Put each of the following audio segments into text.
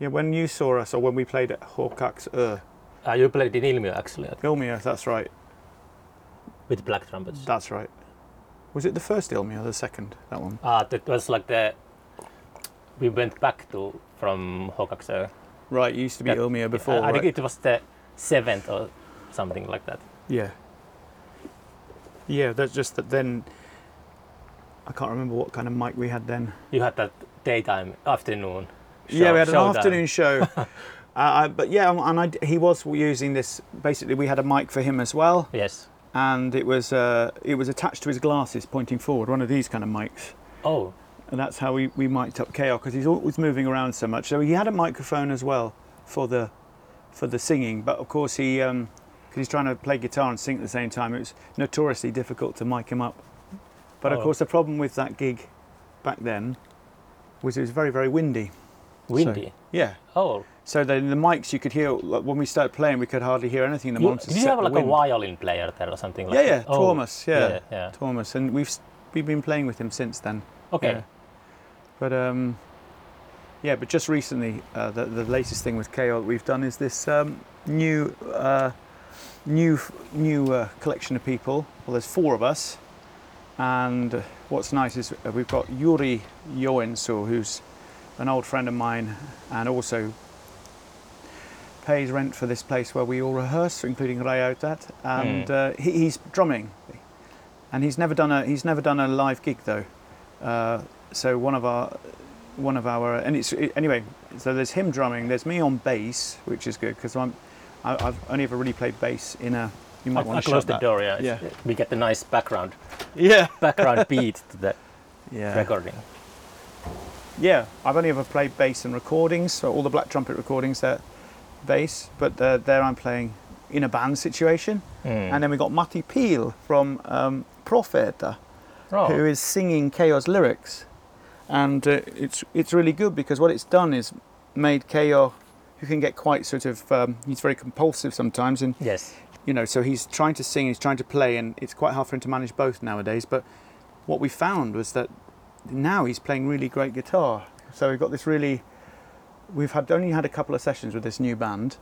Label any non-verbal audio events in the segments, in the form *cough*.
Yeah, when you saw us or when we played at Håkax Ö, Uh, you played in Ilmiö actually at- Ilmia, that's right. with black trumpets. That's right. Was it the first Ilmia or the second? That one. Uh, that was like the. We went back to from Hokaksö. Right, it used to be. Ilmia before. I, I right? think it was the seventh or something like that. Yeah. Yeah, that's just that then. I can't remember what kind of mic we had then. You had that daytime, afternoon. Yeah, we had an showdown. afternoon show. *laughs* uh, but yeah, and I, he was using this. Basically, we had a mic for him as well, Yes. and it was uh, it was attached to his glasses, pointing forward. One of these kind of mics, Oh, and that's how we we mic'd up KO because he's always moving around so much. So he had a microphone as well for the for the singing, but of course he because he's trying to play guitar and sing at the same time. It was notoriously difficult to mic him up. But of Oh. course, the problem with that gig back then was it was very very windy. Windy. Yeah. oh, So the, the mics you could hear like, when we started playing, we could hardly hear anything. The you, monitors did you have like a violin player there or something like Yeah, that? yeah, Oh, Thomas, yeah. yeah, yeah. Thomas, and we've we've been playing with him since then. Okay. Yeah. But um, yeah, but just recently, uh, the the latest thing with KO that we've done is this um, new uh, new new uh, collection of people. Well, there's four of us, and what's nice is uh, we've got Yuri Joensuu, who's an old friend of mine, and also pays rent for this place where we all rehearse, including Räjäyttäjät, and Hmm. uh, he, he's drumming, and he's never done a he's never done a live gig though. Uh, so one of our one of our and it's it, anyway. So there's him drumming. There's me on bass, which is good because I'm I, I've only ever really played bass in a. You might I, I want to close the that. door. Yeah. Yeah. We get the nice background Yeah, background *laughs* beat to the yeah, recording. Yeah. I've only ever played bass in recordings, so all the Black Trumpet recordings, they're bass. But uh, there I'm playing in a band situation, Mm. and then we got Matti Peel from um, Profeta. oh. who is singing Chaos lyrics, and uh, it's it's really good because what it's done is made Chaos, who can get quite sort of um, he's very compulsive sometimes, and Yes. you know so he's trying to sing, he's trying to play, and it's quite hard for him to manage both nowadays. But what we found was that now he's playing really great guitar, so we've got this really. We've had only had a couple of sessions with this new band,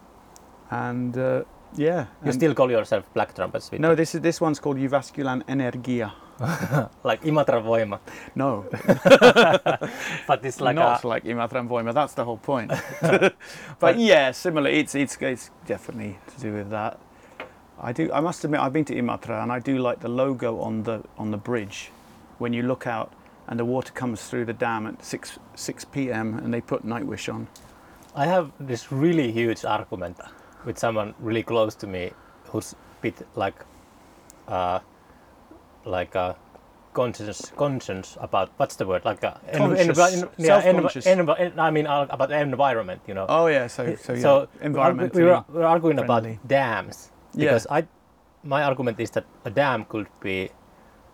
and uh, yeah. You and- still call yourself black trumpets? No, this is this one's called Jyväskylän Energia. *laughs* like Imatra Voima, No, *laughs* but it's like not a, like Imatran Voima. That's the whole point. *laughs* but yeah, similar. It's it's it's definitely to do with that. I do. I must admit, I've been to Imatra, and I do like the logo on the on the bridge. When you look out, and the water comes through the dam at six six p.m. and they put Nightwish on. I have this really huge argument with someone really close to me who's a bit like uh, like a conscious conscious about what's the word like a Conscious, yeah, self-conscious. env- en- I mean uh, about the environment you know Oh yeah, so so yeah, so environmentally. we're, we're arguing friendly. about dams Yeah. because I my argument is that a dam could be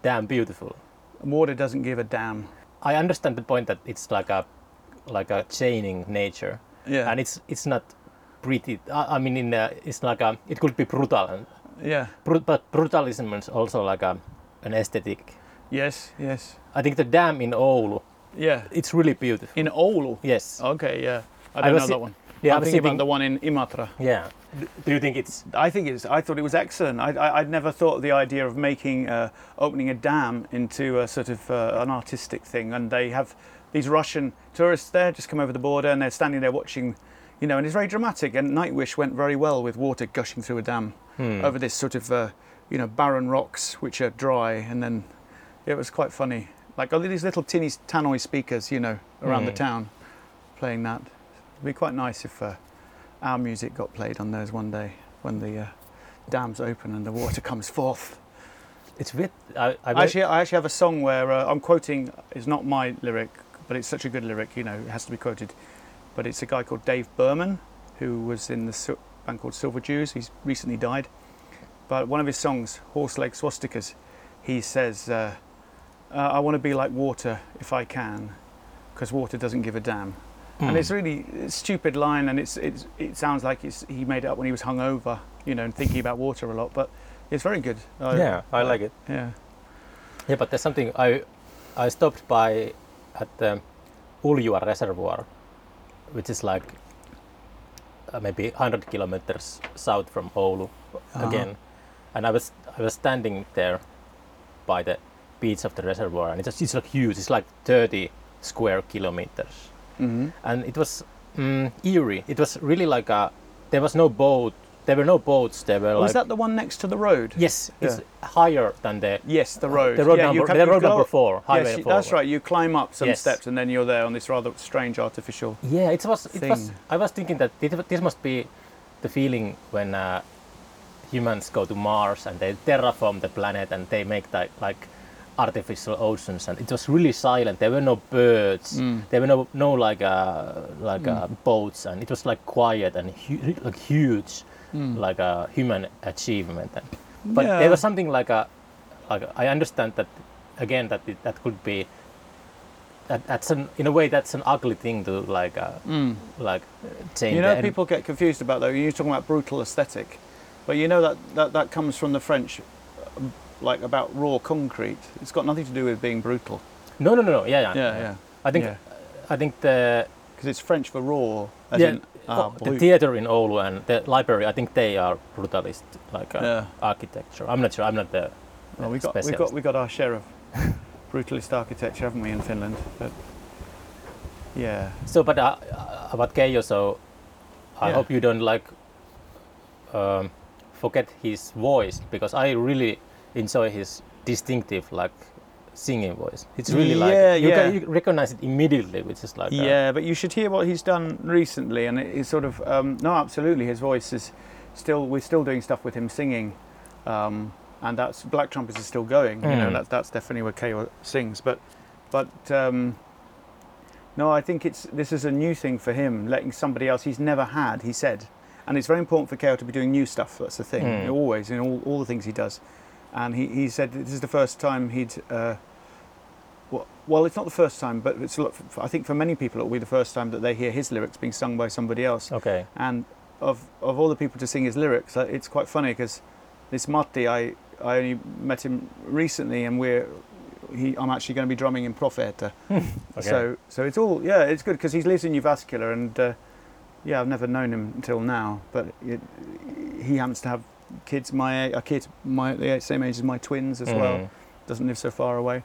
damn beautiful water doesn't give a damn. I understand the point that it's like a like a chaining nature Yeah, and it's it's not pretty. I, I mean, in uh, it's like a it could be brutal, and yeah, bru- but brutalism is also like a an aesthetic. yes, yes, I think the dam in Oulu, yeah. it's really beautiful. In Oulu. Yes. Okay, yeah. I I don't was know that one. Yeah, I I'm thinking about the one in Imatra. Yeah. Do you think it's? I think it's. I thought it was excellent. I, I, I'd never thought of the idea of making, uh, opening a dam into a sort of uh, an artistic thing. And they have these Russian tourists there just come over the border and they're standing there watching, you know, and it's very dramatic. And Nightwish went very well with water gushing through a dam Hmm. over this sort of, uh, you know, barren rocks which are dry. And then it was quite funny. Like all these little tinny tannoy speakers, you know, around the Hmm. town, playing that. It'd be quite nice if. Uh, our music got played on those one day when the uh, dams open and the water comes forth. It's. I, I Actually, I actually have a song where uh, I'm quoting. It's not my lyric, but it's such a good lyric. You know, it has to be quoted. But it's a guy called Dave Berman, who was in the Sil- band called Silver Jews. He's recently died. But one of his songs, Horse Leg Swastikas, he says, uh, uh, "I want to be like water if I can, because water doesn't give a damn." Hmm. And it's really a stupid line, and it's, it's it sounds like it's, he made it up when he was hungover, you know, and thinking about water a lot. But it's very good. I- yeah, I like it. Yeah. Yeah, but there's something I I stopped by at the Uljua Reservoir, which is like uh, maybe 100 kilometers south from Oulu Uh-huh. again, and I was I was standing there by the beach of the reservoir, and it's it's like huge. It's like 30 square kilometers, hmm and it was mm, eerie. It was really like a there was no boat. There were no boats. There were Was like that the one next to the road? yes, it's higher than the Yes, the road. the road yeah, number. come- the road number four. Highway Yes, four. that's right. You climb up some Yes. steps and then you're there on this rather strange artificial. Yeah, it was. It was. I was thinking that it, this must be the feeling when uh, humans go to Mars and they terraform the planet and they make that like artificial oceans and it was really silent. There were no birds. Mm. There were no no like uh, like uh, boats and it was like quiet and hu- like huge, like a human achievement. And, but. Yeah. there was something like a like I understand that again that it, that could be. That, that's an in a way that's an ugly thing to like uh, Mm. like uh, change. You know, people get confused about though. You're talking about brutal aesthetic, but you know that that, that comes from the French, like about raw concrete. It's got nothing to do with being brutal. No, no, no, no. Yeah, yeah. Yeah, yeah. I think yeah. I think the Because it's French for raw. As yeah, in, ah, oh, the theater in Oulu and the library. I think they are brutalist like uh, Yeah. architecture. I'm not sure. I'm not the. Well, we got we got we got our share of brutalist architecture, haven't we, in Finland? But yeah, So, but uh, uh, about Keijo, so I Yeah. hope you don't like um, forget his voice because I really enjoy his distinctive like singing voice. It's really like Yeah, you yeah. can you recognize it immediately, which is like uh, yeah. But you should hear what he's done recently, and it, it's sort of um, no, absolutely. His voice is still. We're still doing stuff with him singing, um, and that's Black Trumpets is still going. You know, Mm. that's that's definitely where Keo sings. But but um, no, I think it's this is a new thing for him, letting somebody else he's never had. He said, and it's very important for Keo to be doing new stuff. That's the thing. Mm. Always in all, all the things he does. And he, he said this is the first time he'd. Uh, well, well, it's not the first time, but it's. a lot- I think for many people, it'll be the first time that they hear his lyrics being sung by somebody else. Okay. And of of all the people to sing his lyrics, uh, it's quite funny because this Matti, I I only met him recently, and we're he. I'm actually going to be drumming in Profeta. *laughs* Okay. So so it's all yeah, it's good because he lives in Jyväskylä, and uh, yeah, I've never known him until now, but it, he happens to have kids my a kid my the same age as my twins as well. Mm. Doesn't live so far away.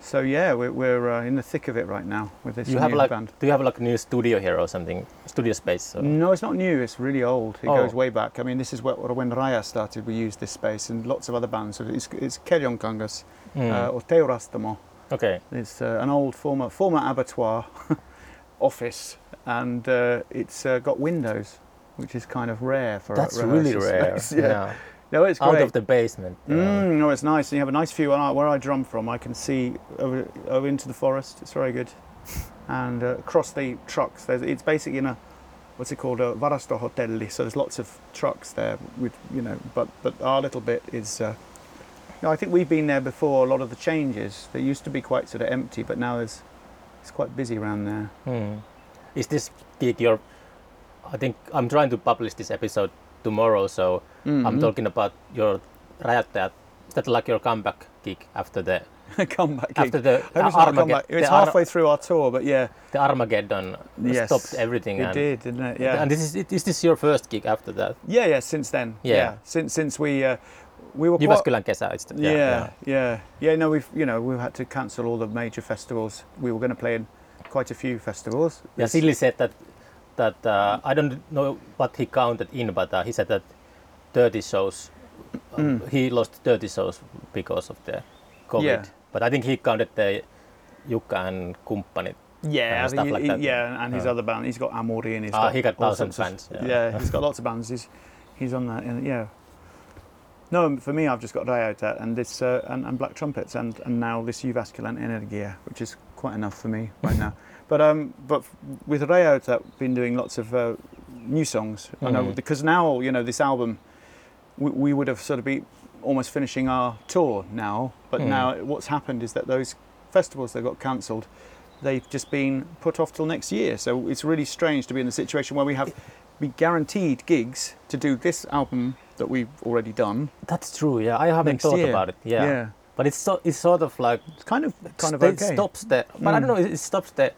So yeah, we're, we're uh, in the thick of it right now with this You new have like band. do you have like a new studio here or something? Studio space. So. No, it's not new. It's really old. It Oh. goes way back. I mean, this is what, when Raya started. We used this space, and lots of other bands. So it's, it's Kangas Mm. uh, or Teurastamo. okay. It's uh, an old former former abattoir *laughs* office, and uh, it's uh, got windows, which is kind of rare for That's a really rehearsal rare. *laughs* space. Yeah. no, it's Out of the basement. Mm, no, it's nice. And you have a nice view. Where I drum from, I can see over, over into the forest. It's very good. And uh, across the trucks, there's, it's basically in a what's it called a varasto hotelli. So there's lots of trucks there with you know. But but our little bit is. Uh, no, I think we've been there before. A lot of the changes. They used to be quite sort of empty, but now there's it's quite busy around there. Hmm. Is this gig your? I think I'm trying to publish this episode tomorrow, so I'm Mhm. talking about your Räjäyttäjät. Is that like your comeback gig after the *laughs* comeback. gig. after the hope it's not Armaged- comeback. It's the Ar- halfway through our tour, but yeah, the Armageddon Yes. stopped everything? it and, did, didn't it? Yeah. And this is is this your first gig after that? Yeah, yeah. Since then, Yeah. Since since we uh, we were quite, Jyväskylän kesä. It's the, yeah, yeah, yeah, No, we've you know we've had to cancel all the major festivals. We were going to play in quite a few festivals. Yeah, Silly said that that uh, I don't know what he counted in, but uh, he said that 30 shows. um, Mm. He lost 30 shows because of the COVID. Yeah. But I think he counted the Jukka and Kumppanit. yeah, and like he- yeah, and his other band. He's got Amori and he's Ah, got he got all thousand sorts of- fans, Yeah. yeah. he's got *laughs* lots of bands. He's he's on that. And yeah. No, for me, I've just got Riota and this uh, and, and Black Trumpets and, and now this Jyväskylän Energia, which is quite enough for me right now. *laughs* But um, but with Riota, I've been doing lots of uh, new songs. I know Mhm. because now you know this album, we, we would have sort of be almost finishing our tour now. But Mm. now what's happened is that those festivals that got cancelled, they've just been put off till next year. So it's really strange to be in the situation where we have be guaranteed gigs to do this album that we've already done That's true. Yeah, I haven't thought year. about it. Yeah. yeah. But it's so, it's sort of like It's kind of kind of okay. stops the. But I Mm. don't know. It stops the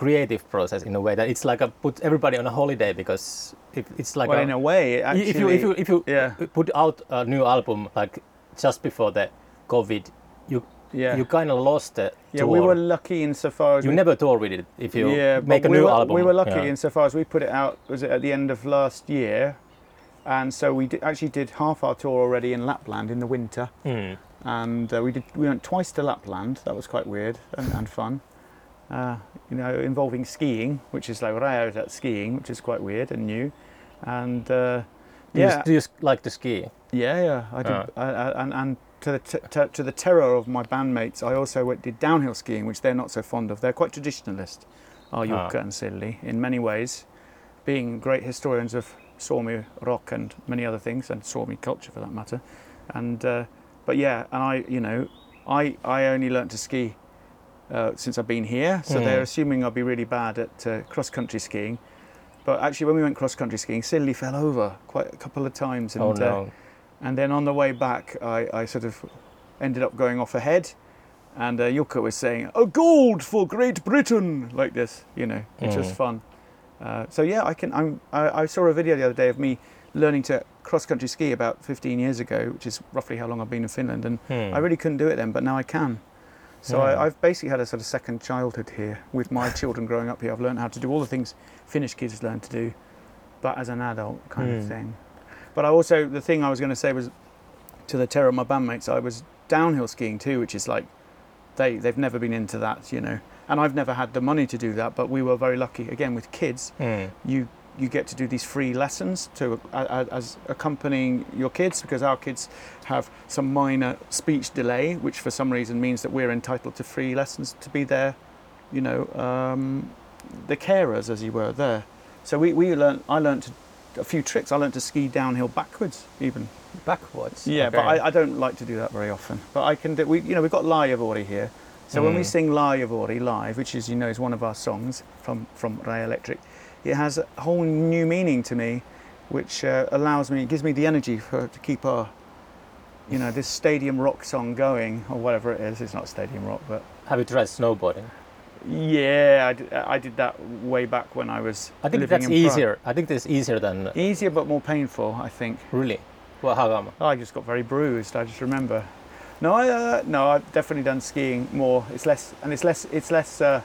creative process in a way that it's like a put everybody on a holiday because it, it's like well, a, in a way, actually, if you if you if you yeah, put out a new album like just before the COVID, you yeah, you kind of lost the yeah. tour. We were lucky insofar as you we, never tour with it if you yeah, make a we new were, album. We were lucky yeah. insofar as we put it out was it at the end of last year, and so we did, actually did half our tour already in Lapland in the winter, Mm. and uh, we did we went twice to Lapland. That was quite weird and, and fun. Uh, you know, involving skiing, which is like right at skiing, which is quite weird and new, and uh, Do you- yeah, do you like to ski? Yeah, yeah, I did, Ah. I, I, and and to the to the terror of my bandmates, I also went, did downhill skiing, which they're not so fond of. They're quite traditionalist, are Jukka Ah. and Silly, in many ways, being great historians of Suomi rock and many other things, and Suomi culture for that matter. And uh, but yeah, and I, you know, I I only learnt to ski uh, since I've been here, so Mm. they're assuming I'll be really bad at uh, cross country skiing. But actually, when we went cross country skiing, Silly fell over quite a couple of times, and oh uh, no. and then on the way back, I, I sort of ended up going off ahead. And uh, Jukka was saying, "A gold for Great Britain," like this, you know, which was Mm. fun. Uh, so yeah, I can. I'm, I, I saw a video the other day of me learning to cross country ski about 15 years ago, which is roughly how long I've been in Finland, and Hmm. I really couldn't do it then, but now I can. So Mm. I, I've basically had a sort of second childhood here with my *laughs* children growing up here. I've learned how to do all the things Finnish kids learn to do, but as an adult kind Mm. of thing. But I also, the thing I was going to say was to the terror of my bandmates, I was downhill skiing too, which is like, they, they've never been into that, you know. And I've never had the money to do that, but we were very lucky. Again, with kids, Hmm. you you get to do these free lessons to uh, as accompanying your kids because our kids have some minor speech delay, which for some reason means that we're entitled to free lessons to be there, you know, um, the carers as you were there. So we, we learned. I learned to, a few tricks. I learned to ski downhill backwards even. Backwards. Yeah, but I, I don't like to do that very often. But I can do. We you know we've got Laajavori here. So when we Mm. sing Laajavori live, which is you know is one of our songs from from Ray Electric, it has a whole new meaning to me, which uh, allows me, it gives me the energy for to keep our, you know, this stadium rock song going or whatever it is. It's not stadium rock, but Have you tried snowboarding? yeah, I did, I did that way back when I was. I think living that's in easier. I think that's easier than Easier but more painful, I think. really. Well, how come? I just got very bruised. I just remember. No, I uh, no, I've definitely done skiing more. It's less, and it's less. It's less. Uh,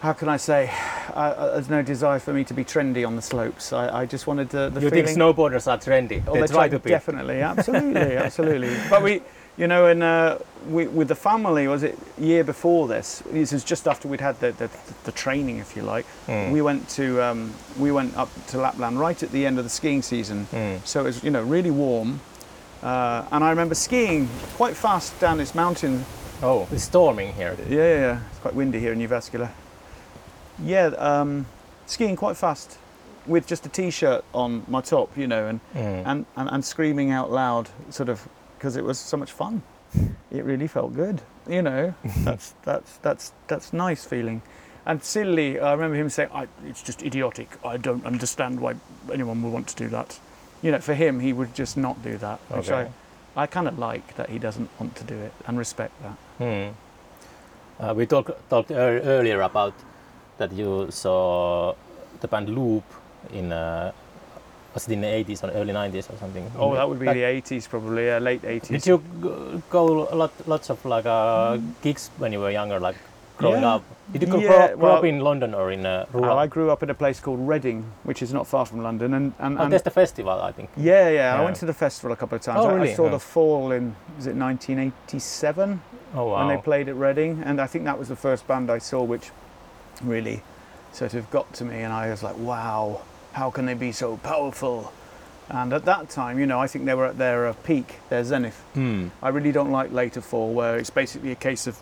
how can I say? *sighs* Uh, there's no desire for me to be trendy on the slopes. I, I just wanted the, the you feeling. think snowboarders are trendy? Oh, they try to be. Definitely, absolutely, *laughs* absolutely. But we, you know, and uh, we, with the family, was it year before this? This was just after we'd had the, the, the training, if you like. Mm. We went to um, we went up to Lapland right at the end of the skiing season. Mm. So it was, you know, really warm. Uh, and I remember skiing quite fast down this mountain. Oh, it's storming here. Yeah, yeah, yeah. It's quite windy here in Jyväskylä. Yeah, um, skiing quite fast with just a t-shirt on my top, you know, and, Mm. and, and, and screaming out loud, sort of, because it was so much fun. It really felt good, you know. *laughs* That's that's that's that's nice feeling. And silly, I remember him saying, I, "It's just idiotic. I don't understand why anyone would want to do that." You know, for him, he would just not do that, which Okay. I, I kind of like that he doesn't want to do it and respect that. Hmm. Uh, we talk, talked earlier about that you saw the band Loop in uh, was it in the 80s or early 90s or something? Oh, that would be the 80s probably, yeah, late 80s. Did you go a lot, lots of like uh, gigs when you were younger, like growing Yeah. up? Did you go Yeah, grow, grow up in London or in uh, Oh, rural? I grew up in a place called Reading, which is not far from London, and, and, oh, and there's the festival, I think. yeah, yeah, I went to the festival a couple of times. Oh, I- I, saw Yeah. the Fall in was it 1987 Oh wow. when they played at Reading, and I think that was the first band I saw which really sort of got to me, and I was like, wow, how can they be so powerful? And at that time, you know, I think they were at their uh, peak, their zenith. Hmm. I really don't like later fall, where it's basically a case of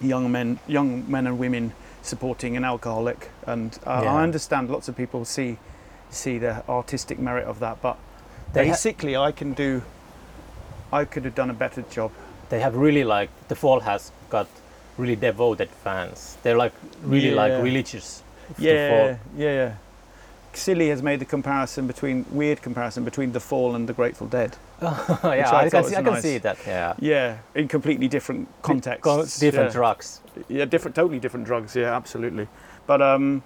young men, young men and women supporting an alcoholic. And uh, Yeah. I understand lots of people see see the artistic merit of that, but They ha- basically, I can do. I could have done a better job. they have really like the fall has got really devoted fans. They're like really like religious. Yeah, yeah, yeah. Silly has made the comparison between weird comparison between The Fall and The Grateful Dead. *laughs* yeah, I I, can see, I can see that. Yeah, Yeah, in completely different contexts. Co- different yeah. drugs. Yeah, different, totally different drugs. Yeah, absolutely. But um,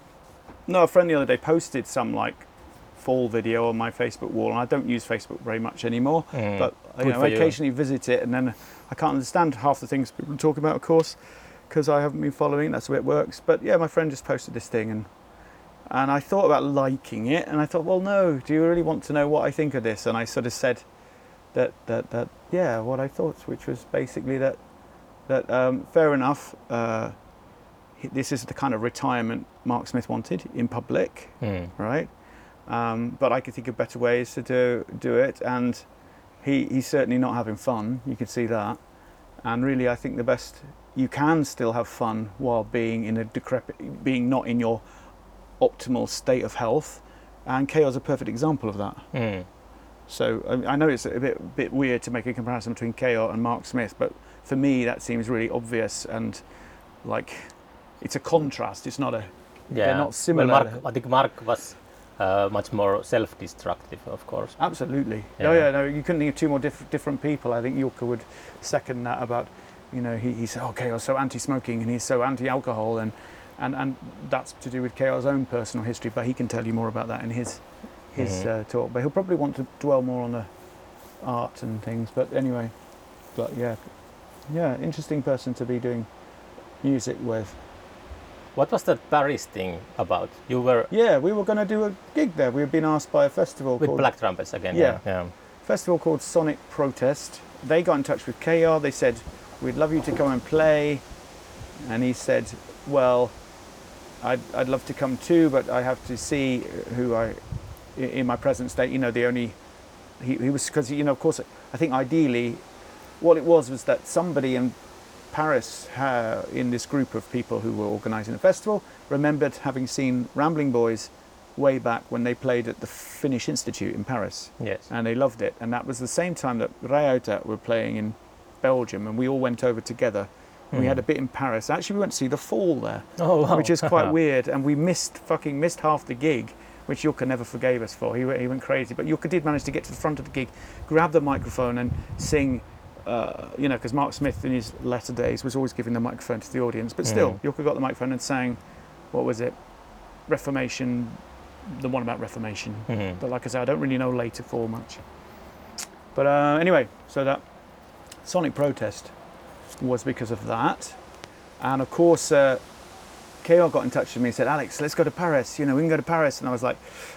no, a friend the other day posted some like fall video on my Facebook wall, and I don't use Facebook very much anymore. Mm. But you know, I you. occasionally visit it, and then I can't understand half the things people talk about, of course, because I haven't been following. That's the way it works. But yeah, my friend just posted this thing, and and I thought about liking it, and I thought, well, no. Do you really want to know what I think of this? And I sort of said that that that yeah, what I thought, which was basically that that um, fair enough. Uh, this is the kind of retirement Mark Smith wanted in public Mm. right? Um, but I could think of better ways to do do it, and he he's certainly not having fun. You could see that, and really, I think the best you can still have fun while being in a decrepit, being not in your optimal state of health, and KO is a perfect example of that. Mm. So I, I know it's a bit bit weird to make a comparison between KO and Mark Smith, but for me that seems really obvious and like it's a contrast. It's not a Yeah, They're not similar. Well, Mark, I think Mark was uh, much more self-destructive, of course. Absolutely. Yeah. Oh yeah, no, you couldn't think of two more diff- different people. I think Jukka would second that about, you know, he, said, okay, or so anti-smoking and he's so anti-alcohol, and, and and that's to do with KO's own personal history. But he can tell you more about that in his his Mhm. uh, talk. But he'll probably want to dwell more on the art and things. But anyway, but yeah, yeah, interesting person to be doing music with. What was that Paris thing about? You were Yeah, we were going to do a gig there. We had been asked by a festival with called Black Trumpets again. Yeah. yeah. festival called Sonic Protest. They got in touch with KR. They said, "We'd love you to come and play," and he said, "Well, I'd, I'd love to come too, but I have to see who I, in my present state. You know, the only he, he was because you know, of course, I think ideally, what it was was that somebody in Paris, uh, in this group of people who were organising the festival, remembered having seen Rambling Boys way back when they played at the Finnish Institute in Paris Yes. and they loved it. And that was the same time that Rayauta were playing in Belgium, and we all went over together. And We had a bit in Paris. Actually, we went to see the Fall there, oh, wow. which is quite *laughs* weird. And we missed fucking missed half the gig, which Jukka never forgave us for. He, went- he went crazy, but Jukka did manage to get to the front of the gig, grab the microphone, and sing. Uh, you know, because Mark Smith in his latter days was always giving the microphone to the audience, but still, Mm. Jukka got the microphone and sang. What was it? Reformation, the one about Reformation. Mhm. But like I said, I don't really know later for much. But uh, anyway, so that Sonic Protest was because of that. And of course, uh, KO got in touch with me and said, Alex, let's go to Paris. You know, we can go to Paris. And I was like,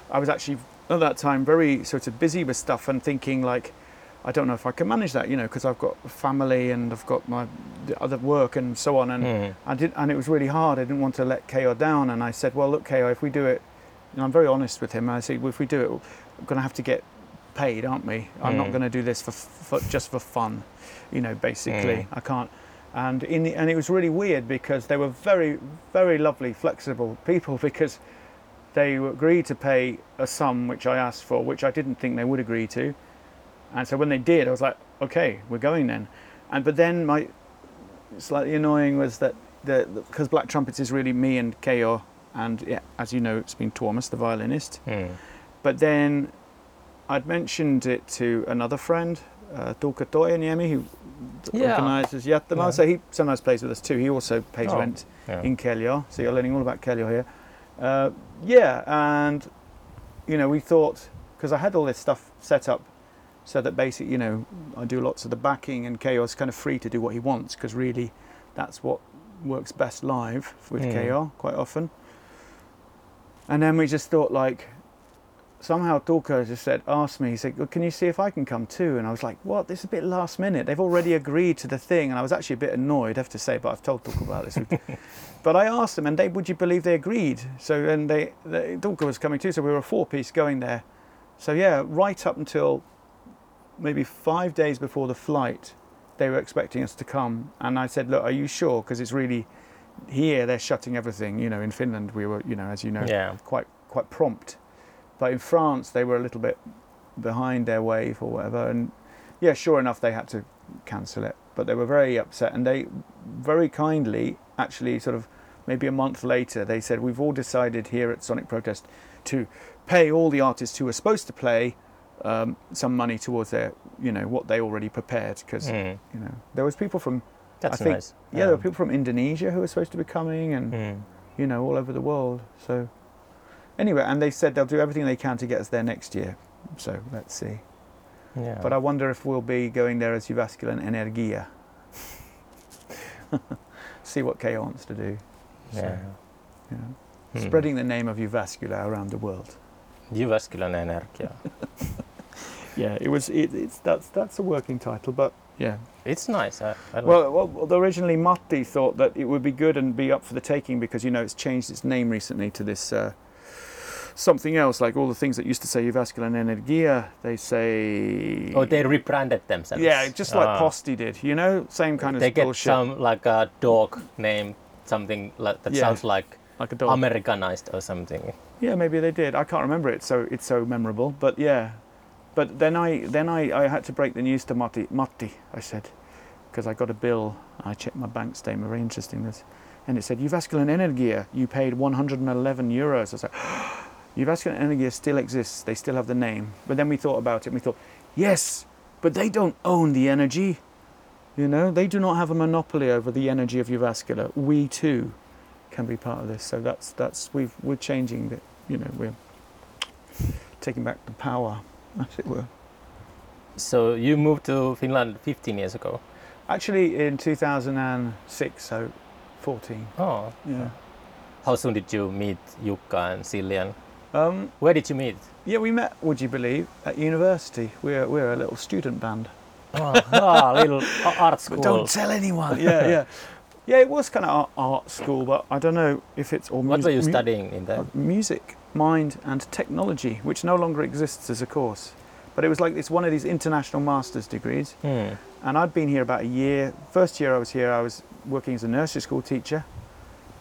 I was actually at that time very sort of busy with stuff and thinking like, I don't know if I can manage that, you know, because I've got family and I've got my other work and so on. And Mhm. I did, and it was really hard. I didn't want to let KO down, and I said, "Well, look, KO, if we do it, and I'm very honest with him. I said, well, if we do it, we're going to have to get paid, aren't we? I'm not Mm. going to do this for, for just for fun, you know. Basically, Mm. I can't." And in the, and it was really weird because they were very, very lovely, flexible people *laughs* because they agreed to pay a sum which I asked for, which I didn't think they would agree to. And so when they did, I was like, okay, we're going then. And but then my slightly annoying was that the because Black Trumpets is really me and KO, and yeah, as you know, it's been Thomas, the violinist. Mm. But then I'd mentioned it to another friend, uh, Tuukka Toijaniemi, who Yeah. organises Jättämaa. Yeah. So he sometimes plays with us too. He also pays Oh. rent Yeah. in Kelio. So you're learning all about Kelio here. Uh, yeah, and you know, we thought because I had all this stuff set up so that basically, you know, I do lots of the backing and KO is kind of free to do what he wants because really that's what works best live with Mm. KO quite often. And then we just thought like somehow Dorka just said, asked me, he said, "Well, can you see if I can come too? And I was like, what? This is a bit last minute. They've already agreed to the thing. And I was actually a bit annoyed, I have to say, but I've told Dorka about this. *laughs* but I asked them, and they, would you believe they agreed? So then they, they Dorka was coming too. So we were a four piece going there. So yeah, right up until maybe five days before the flight, they were expecting us to come. And I said, look, are you sure? Because it's really, here they're shutting everything. You know, in Finland, we were, you know, as you know, Yeah. quite quite prompt. But in France, they were a little bit behind their wave or whatever. And yeah, sure enough, they had to cancel it. But they were very upset, and they very kindly, actually, sort of maybe a month later, they said, "We've all decided here at Sonic Protest to pay all the artists who were supposed to play um, some money towards their, you know, what they already prepared. Because Mm. you know, there was people from, That's I think, nice. yeah, there were people from Indonesia who were supposed to be coming, and Mm. you know, all over the world. So anyway, and they said they'll do everything they can to get us there next year. So let's see. Yeah. But I wonder if we'll be going there as Jyväskylän Energia. *laughs* see what KO wants to do. So, yeah. you know, Mm. spreading the name of Jyväskylä around the world. Jyväskylän Energia. *laughs* Yeah, it was. It, it's that's that's a working title, but yeah. It's nice. I, I Well, well, originally Matti thought that it would be good and be up for the taking because you know it's changed its name recently to this uh, something else. Like all the things that used to say Jyväskylän Energia, they say. Oh, they rebranded themselves. Yeah, just like Ah. Posti did. You know, same kind of They get bullshit. some like a dog name, something like that Yeah. sounds like like a dog. Americanized or something. Yeah, maybe they did. I can't remember it, so it's so memorable. But yeah, but then I then I, I had to break the news to Matti. Matti, I said, because I got a bill. I checked my bank statement. Very interesting this, and it said Jyväskylän Energia. You paid 111 euros. I was like, *gasps* Jyväskylän Energia still exists. They still have the name. But then we thought about it. and We thought, yes, but they don't own the energy. You know, they do not have a monopoly over the energy of Jyväskylä. We too can be part of this. So that's that's we've we're changing the you know we're taking back the power, as it were. So you moved to Finland 15 years ago. Actually, in 2006, so 14. Oh. Yeah. How soon did you meet Jukka and Siljan? Um, Where did you meet? yeah, we met. Would you believe at university? We're we're a little student band. Oh, *laughs* ah, little art school. But don't tell anyone. yeah, *laughs* yeah, yeah. It was kind of art, art school, but I don't know if it's or what were you studying in there? uh, music, mind, and technology, which no longer exists as a course. But it was like it's one of these international master's degrees. Hmm. And I'd been here about a year. First year I was here, I was working as a nursery school teacher,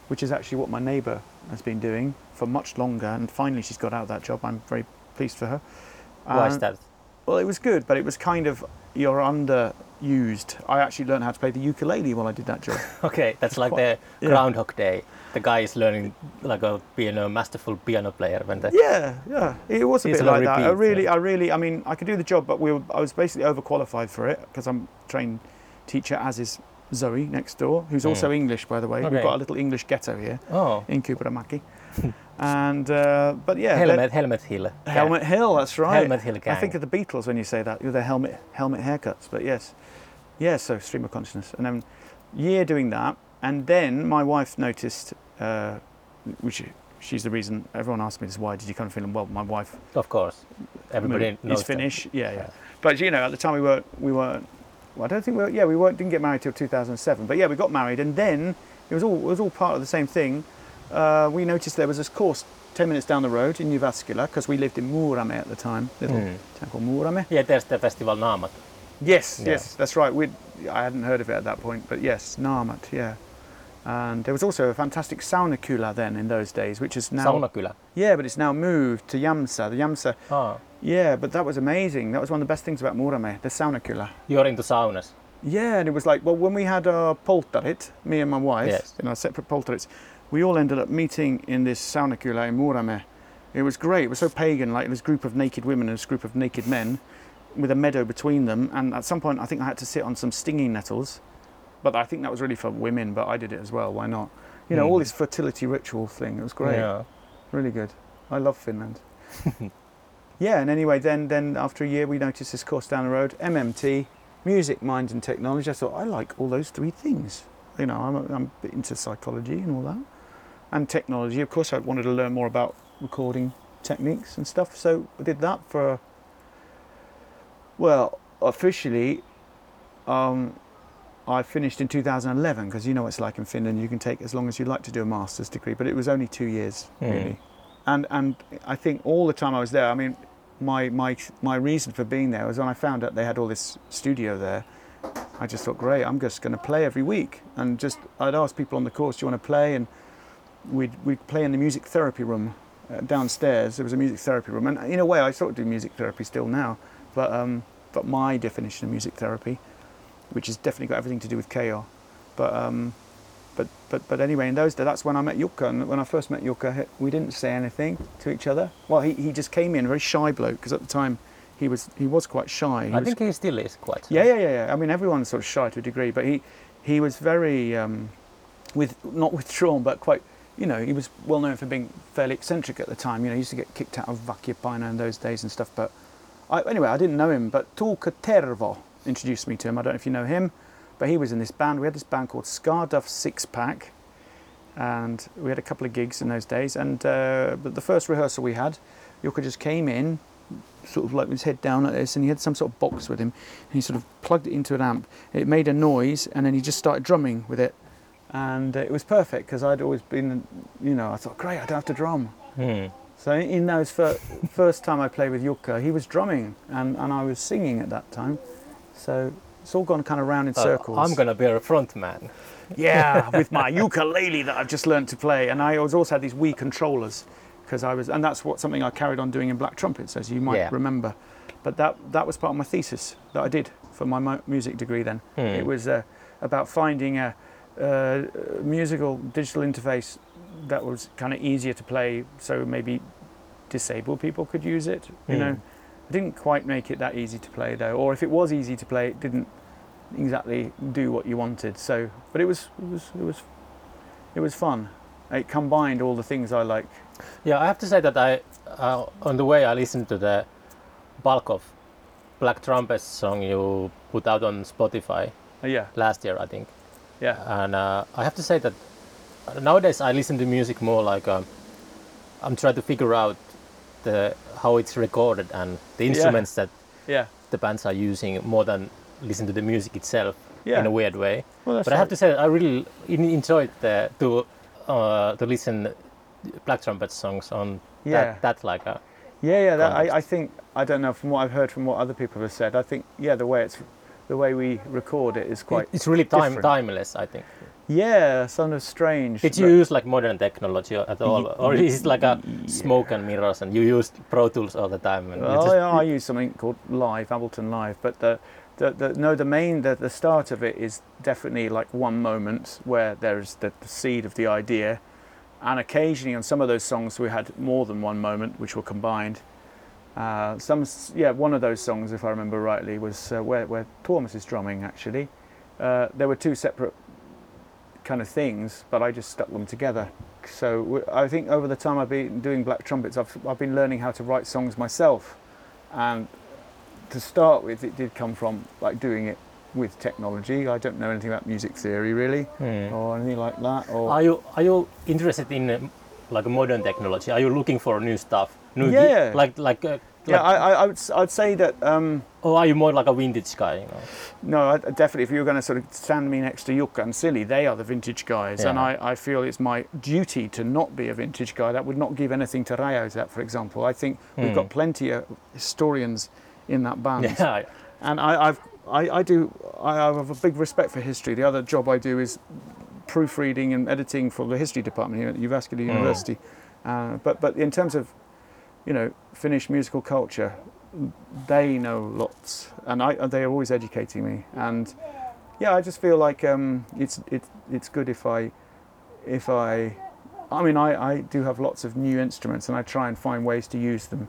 which is actually what my neighbour has been doing for much longer. And finally, she's got out of that job. I'm very pleased for her. Why is that? Well, it was good, but it was kind of you're underused. I actually learned how to play the ukulele while I did that job. *laughs* Okay, that's like quite- the yeah. Groundhog Day. The guy is learning like a piano, masterful piano player. When the yeah, yeah, it was a bit like that. I really, yeah. I really, I mean, I could do the job, but we were, I was basically overqualified for it because I'm trained teacher, as is Zoe next door, who's Mm. also English, by the way. We've got a little English ghetto here. oh, in Kypärämäki. *laughs* and uh, but yeah, helmet, helmet hill. that- Helmet Hill. That's right. Helmet Hill gang. I think of the Beatles when you say that. You're their helmet helmet haircuts. But yes, yeah. So stream of consciousness, and then year doing that, and then my wife noticed, uh, which she's the reason everyone asked me this. Why did you come to Finland? Well, my wife Of course, everybody knows is that. Finnish. Yeah, yeah. But you know, at the time we weren't we weren't. Well, I don't think we were. Yeah, we weren't. Didn't get married till 2007. But yeah, we got married, and then it was all it was all part of the same thing. Uh, we noticed there was this course 10 minutes down the road in Jyväskylä because we lived in Muurame at the time, little Mm. town called Muurame. Yeah, there's the festival Naamat. Yes, Yeah. yes, that's right. we I hadn't heard of it at that point, but yes, Naamat, yeah. And there was also a fantastic sauna kula then in those days, which is now Saunakylä. yeah, but it's now moved to Jämsä. The Jämsä Oh, yeah, but that was amazing. That was one of the best things about Muurame, the sauna kula. you're into saunas. Yeah, and it was like, well, when we had our poltarit, me and my wife, Yes. in our separate poltarits, we all ended up meeting in this sauna kula in Muurame. It was great. It was so pagan, like this group of naked women and this group of naked men with a meadow between them. And at some point, I think I had to sit on some stinging nettles. But I think that was really for women, but I did it as well. Why not? You know, all Mm. this fertility ritual thing. It was great. Yeah. Really good. I love Finland. *laughs* yeah, and anyway, then then after a year, we noticed this course down the road, MMT, music, mind, and technology. I thought I like all those three things. You know, I'm, I'm into psychology and all that, and technology. Of course, I wanted to learn more about recording techniques and stuff. So I did that for. Well, officially, um, I finished in 2011 because you know what it's like in Finland. You can take as long as you like to do a master's degree, but it was only two years Mm. really. And and I think all the time I was there, I mean, my my my reason for being there was when I found out they had all this studio there. I just thought, great, I'm just going to play every week, and just I'd ask people on the course, do you want to play? And we'd we'd play in the music therapy room uh, downstairs. There was a music therapy room, and in a way, I sort of do music therapy still now, but um, but my definition of music therapy, which has definitely got everything to do with KO, but um, but but but anyway, in those days, that's when I met Jukka. And when I first met he- we didn't say anything to each other. Well, he, he just came in, a very shy bloke, because at the time he was he was quite shy. He I was- think he still is quite. yeah, yeah, yeah, yeah. I mean, everyone's sort of shy to a degree, but he he was very um, with not withdrawn, but quite. You know, he was well known for being fairly eccentric at the time. You know, he used to get kicked out of Vakiopaine in those days and stuff. But I, anyway, I didn't know him. But Tuukka Tervo introduced me to him. I don't know if you know him, but he was in this band. We had this band called Scarduff Six Pack, and we had a couple of gigs in those days. And uh, but the first rehearsal we had, Jukka just came in, sort of like with his head down like this, and he had some sort of box with him, and he sort of plugged it into an amp. It made a noise, and then he just started drumming with it, and uh, it was perfect because I'd always been, you know, I thought, great, I don't have to drum. Hmm. So in those fir- first time I played with Jukka, he was drumming, and, and I was singing at that time. So it's all gone kind of round in Uh, circles. I'm gonna be a front man. Yeah, *laughs* with my ukulele that I've just learned to play, and I also had these Wii controllers because I was, and that's what something I carried on doing in Black Trumpets, as you might Yeah. remember. But that that was part of my thesis that I did for my mu- music degree. Then Hmm. it was uh, about finding a, a musical digital interface that was kind of easier to play, so maybe disabled people could use it. You Hmm. know, I didn't quite make it that easy to play though, or if it was easy to play, it didn't exactly do what you wanted. So, but it was it was it was it was fun. It combined all the things I like. Yeah, I have to say that I, uh, on the way, I listened to the bulk of Black Trumpet's song you put out on Spotify Uh, yeah, last year, I think. yeah, And uh, I have to say that nowadays I listen to music more like um, I'm trying to figure out the how it's recorded and the instruments that yeah, the bands are using more than listen to the music itself yeah. in a weird way. well, But I have to say, I really enjoyed the, to uh, to listen Black Trumpet songs on Yeah. that, that like a Yeah, yeah. That. I, I think I don't know from what I've heard from what other people have said. I think yeah, the way it's the way we record it is quite it's really time timeless. I think. Yeah, sort of strange. Did you use like modern technology at all, or is it like a smoke and mirrors, and you use Pro Tools all the time? And you Oh, just- yeah, I use something called Live, Ableton Live, but the, the, the no, the main, the, the start of it is definitely like one moment where there's the, the seed of the idea, and occasionally on some of those songs we had more than one moment which were combined. Uh, some, yeah, one of those songs, if I remember rightly, was uh, where where Thomas is drumming. Actually, uh, there were two separate kind of things, but I just stuck them together. So I think over the time I've been doing black trumpets, I've, I've been learning how to write songs myself. And to start with, it did come from like doing it with technology. I don't know anything about music theory really, Hmm. or anything like that. Or Are you are you interested in like modern technology? Are you looking for new stuff? New Yeah. like like. Uh, yeah, like- I, I, I would, I'd say that. Um, or are you more like a vintage guy? You know? No, I, definitely. If you were going to sort of stand me next to Jukka and Silly, they are the vintage guys, and I, I feel it's my duty to not be a vintage guy. That would not give anything to Rayo's That, for example. I think we've Hmm. got plenty of historians in that band, *laughs* Yeah. and I, I've, I, I do. I have a big respect for history. The other job I do is proofreading and editing for the history department here at Jyväskylä Mm. University. Uh, but but in terms of you know Finnish musical culture, they know lots, and I they are always educating me. And yeah, I just feel like um, it's it, it's good if I if I I mean I, I do have lots of new instruments, and I try and find ways to use them.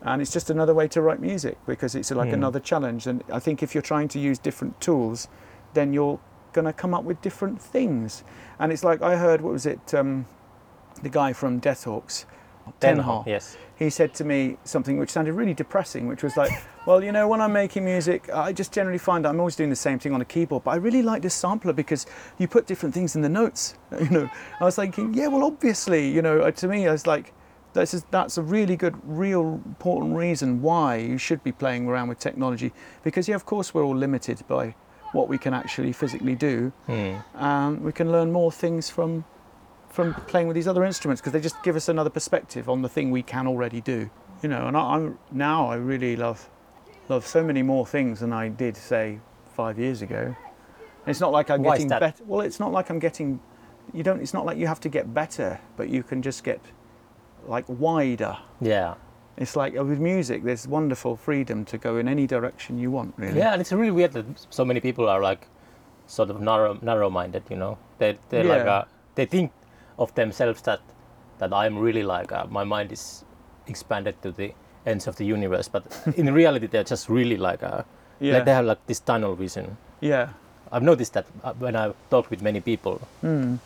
And it's just another way to write music because it's like Mm. another challenge. And I think if you're trying to use different tools, then you're going to come up with different things. And it's like I heard, what was it, um, the guy from Death Hawks, Tenha, Yes. He said to me something which sounded really depressing, which was like, *laughs* well, you know, when I'm making music, I just generally find I'm always doing the same thing on a keyboard, but I really like this sampler because you put different things in the notes. *laughs* You know, I was thinking, yeah, well, obviously, you know, to me, I was like, that's just, that's a really good, real important reason why you should be playing around with technology, because yeah, of course, we're all limited by what we can actually physically do. Hmm. Um, we can learn more things from from playing with these other instruments because they just give us another perspective on the thing we can already do. You know, and I, I'm now I really love love so many more things than I did say five years ago. And it's not like I'm Why getting better. Well, it's not like I'm getting. You don't. It's not like you have to get better, but you can just get like wider. Yeah. It's like uh, with music, there's wonderful freedom to go in any direction you want. Really. Yeah, and it's really weird that so many people are like sort of narrow narrow-minded. You know, they they like uh, they think of themselves that that I'm really like uh, my mind is expanded to the ends of the universe, but in *laughs* reality they're just really like uh, Yeah. like they have like this tunnel vision. yeah. I've noticed that uh, when I talk with many people, Mm.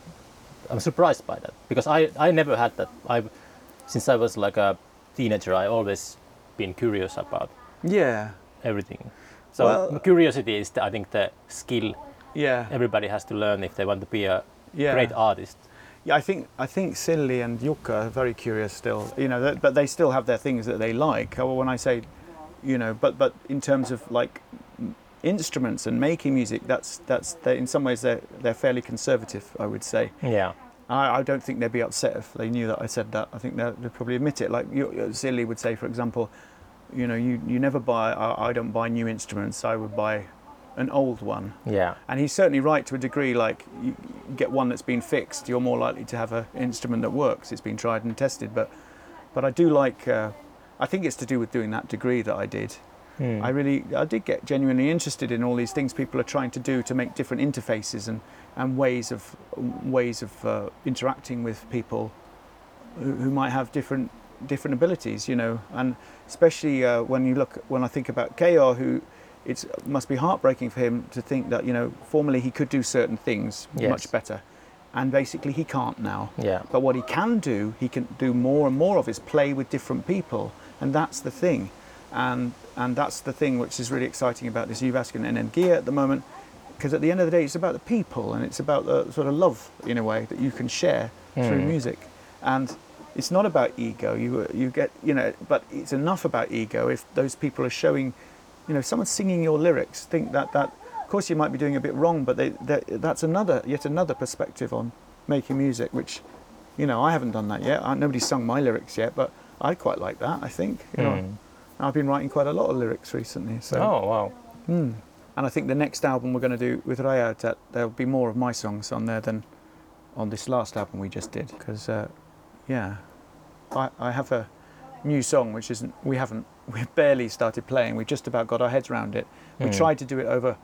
I'm surprised by that because I, I never had that. I since I was like a teenager, I always been curious about Yeah. everything. So Well- curiosity is, the, I think, the skill Yeah. everybody has to learn if they want to be a Yeah. great artist. Yeah, I think I think Silly and Jukka are very curious still. You know, that, but they still have their things that they like. Oh, or when I say, you know, but but in terms of like instruments and making music, that's that's they in some ways they're they're fairly conservative. I would say. Yeah, I, I don't think they'd be upset if they knew that I said that. I think they'd, probably admit it. Like you, uh, you- Silly would say, for example, you know, you, you never buy. I, I don't buy new instruments. I would buy an old one. yeah, And he's certainly right to a degree. Like you get one that's been fixed, you're more likely to have an instrument that works. It's been tried and tested. But but I do like. Uh, I think it's to do with doing that degree that I did. Hmm. I really I did get genuinely interested in all these things people are trying to do to make different interfaces and and ways of ways of uh, interacting with people who, who might have different different abilities. You know, and especially uh, when you look when I think about KR, who it must be heartbreaking for him to think that you know formerly he could do certain things Yes. much better, and basically he can't now. yeah, But what he can do, he can do more and more of is play with different people, and that's the thing, and and that's the thing which is really exciting about this Uvaskin and gear at the moment, because at the end of the day, it's about the people and it's about the sort of love in a way that you can share through Hmm. music, and it's not about ego. You you get you know, but it's enough about ego if those people are showing, you know, if someone's singing your lyrics, think that that. Of course, you might be doing a bit wrong, but they, that's another yet another perspective on making music, which you know, I haven't done that yet. I, nobody's sung my lyrics yet, but I quite like that. I think. You know, Hmm. I've been writing quite a lot of lyrics recently. So, Oh wow, Hmm. and I think the next album we're going to do with Raya, that there'll be more of my songs on there than on this last album we just did. Because, uh, yeah, I, I have a new song which isn't. We haven't. We've barely started playing. We just about got our heads around it. We Hmm. tried to do it over,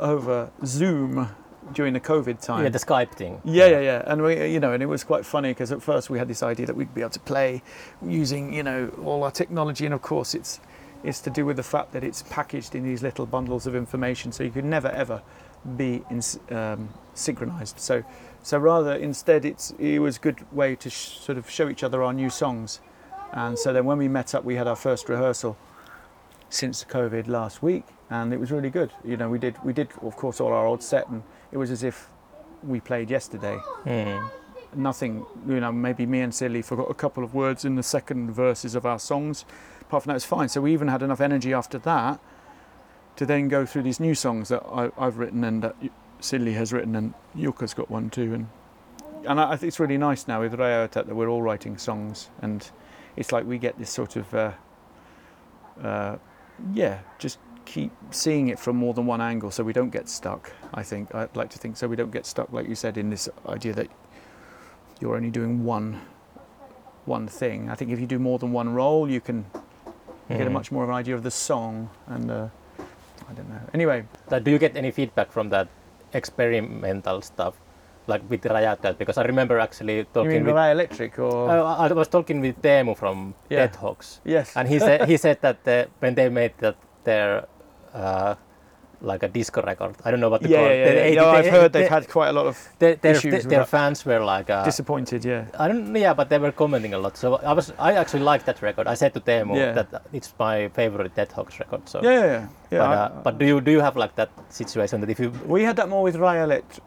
over Zoom during the COVID time. yeah, the Skype thing. Yeah, yeah, yeah. And we, you know, and it was quite funny because at first we had this idea that we'd be able to play using, you know, all our technology, and of course it's it's to do with the fact that it's packaged in these little bundles of information, so you could never ever be in, um, synchronized. So, so rather instead, it's it was a good way to sh- sort of show each other our new songs, and so then when we met up, we had our first rehearsal since COVID last week, and it was really good. You know, we did we did of course all our old set, and it was as if we played yesterday. Hmm. Nothing, you know, maybe me and Silly forgot a couple of words in the second verses of our songs. Apart from that, it's fine. So we even had enough energy after that to then go through these new songs that I, I've written and that Silly has written, and Jukka's got one too. And and I, I think it's really nice now with Rayo that we're all writing songs, and it's like we get this sort of, uh, uh, yeah, just keep seeing it from more than one angle, so we don't get stuck. I think I'd like to think so we don't get stuck, like you said, in this idea that you're only doing one one thing. I think if you do more than one role, you can you get a Hmm. much more of an idea of the song and uh, I don't know. Anyway, do you get any feedback from that experimental stuff, like with Rajata? Because I remember actually you talking mean with. Rai Electric or Uh, I was talking with Teemu from Yeah. Dead Hawks, yes? and he said he said that uh, when they made that their uh, like a disco record, I don't know what to yeah, call yeah, it. yeah, They- yeah. No, they- I've heard they've they- had quite a lot of their, their, issues with their fans were like uh, disappointed. Yeah, I don't yeah, but they were commenting a lot. So I was I actually liked that record. I said to Teemu Yeah. that it's my favorite Dead Hawks record. So yeah, yeah. yeah. yeah but, I- uh, but do you do you have like that situation that if you We had that more with Rai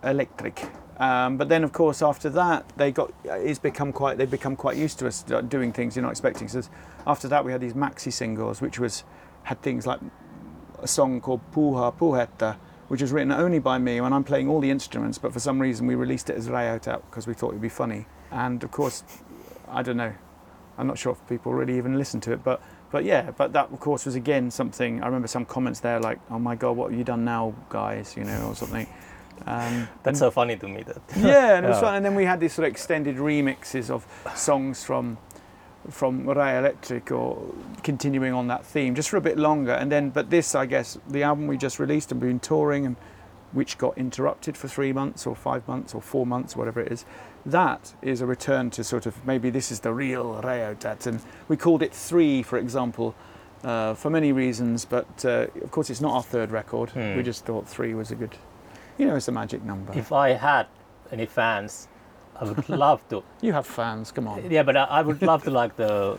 Electric, um, but then of course after that they got it's become quite they've become quite used to us uh, doing things you're not expecting. So after that we had these maxi singles, which was had things like a song called Puha Puhetta, which was written only by me, and I'm playing all the instruments. But for some reason we released it as Räjäyttäjät because we thought it'd be funny. And of course, I don't know, I'm not sure if people really even listen to it, but. But yeah, but that of course was again something. I remember some comments there like, "Oh my God, what have you done now, guys?" You know, or something. Um, that's so funny to me that yeah, and it was *laughs* Yeah. fun. And then we had these sort of extended remixes of songs from from Rai Electric or continuing on that theme just for a bit longer. And then, but this, I guess, the album we just released and been touring and which got interrupted for three months or five months or four months, whatever it is. That is a return to sort of maybe this is the real Räjäyttäjät. And we called it three, for example, uh, for many reasons, but uh, of course it's not our third record. Hmm. We just thought three was a good, you know, it's a magic number. If I had any fans, I would love to. *laughs* you have fans, come on. Yeah, but I, I would love to like the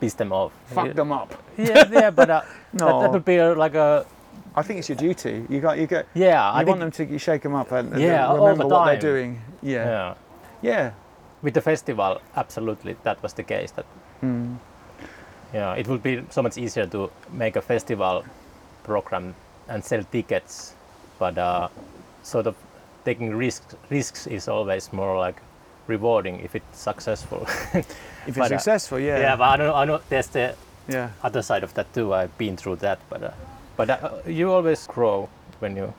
piss them off. Fuck yeah. them up. Yeah, yeah, but uh, *laughs* No, that, that would be uh, like a I think it's your duty. You got, you get, yeah. you I want think them to you shake them up and and Yeah, remember the what they're doing. Yeah. yeah. Yeah. With the festival, absolutely, that was the case. That Mm. yeah, it would be so much easier to make a festival program and sell tickets, but uh, sort of taking risks risks is always more like rewarding if it's successful. *laughs* If it's uh, successful, yeah. yeah, but I don't know I know there's the yeah. other side of that too. I've been through that, but uh, but uh, you always grow when you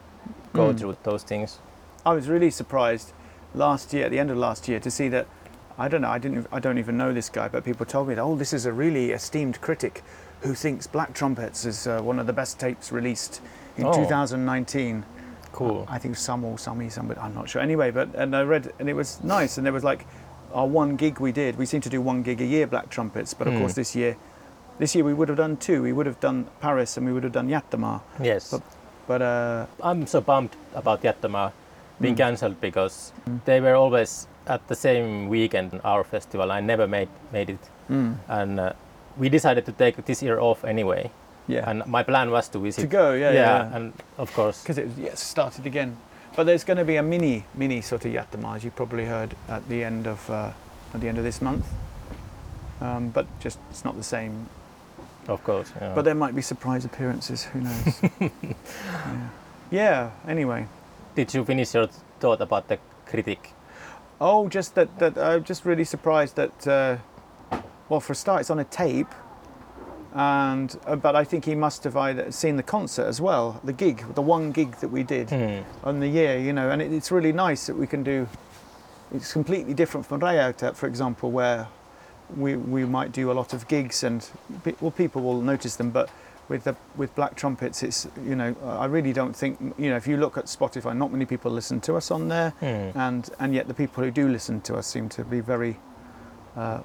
go Mm. through those things. I was really surprised last year, at the end of last year, to see that. I don't know. I didn't. I don't even know this guy, but people told me that. Oh, this is a really esteemed critic who thinks Black Trumpets is uh, one of the best tapes released in Oh. 2019. Cool. I think some or some somebody. I'm not sure. Anyway, but and I read and it was nice. And there was like our one gig we did. We seem to do one gig a year, Black Trumpets. But of Mm. course, this year, this year we would have done two. We would have done Paris and we would have done Yattama. yes. But- But uh, I'm so bummed about Yattama being Mm. cancelled because Mm. they were always at the same weekend our festival. I never made made it, mm, and uh, we decided to take this year off anyway. Yeah, And my plan was to visit. to go. Yeah, yeah. yeah. and of course, because it yes, started again. But there's going to be a mini, mini sort of Yattama, as you probably heard at the end of uh, at the end of this month. Um, but just it's not the same. of course. Yeah. But there might be surprise appearances. Who knows? *laughs* yeah. yeah. Anyway. did you finish your thought about the critic? Oh, just that that I'm just really surprised that. Uh, well, for a start, it's on a tape. And uh, but I think he must have either seen the concert as well, the gig, the one gig that we did. Hmm. on the year, you know, and it, it's really nice that we can do. It's completely different from Rayauta, for example, where we we might do a lot of gigs and well, people will notice them, but with the with Black Trumpets, it's you know, I really don't think you know if you look at Spotify, not many people listen to us on there, Hmm. and and yet the people who do listen to us seem to be very. Uh,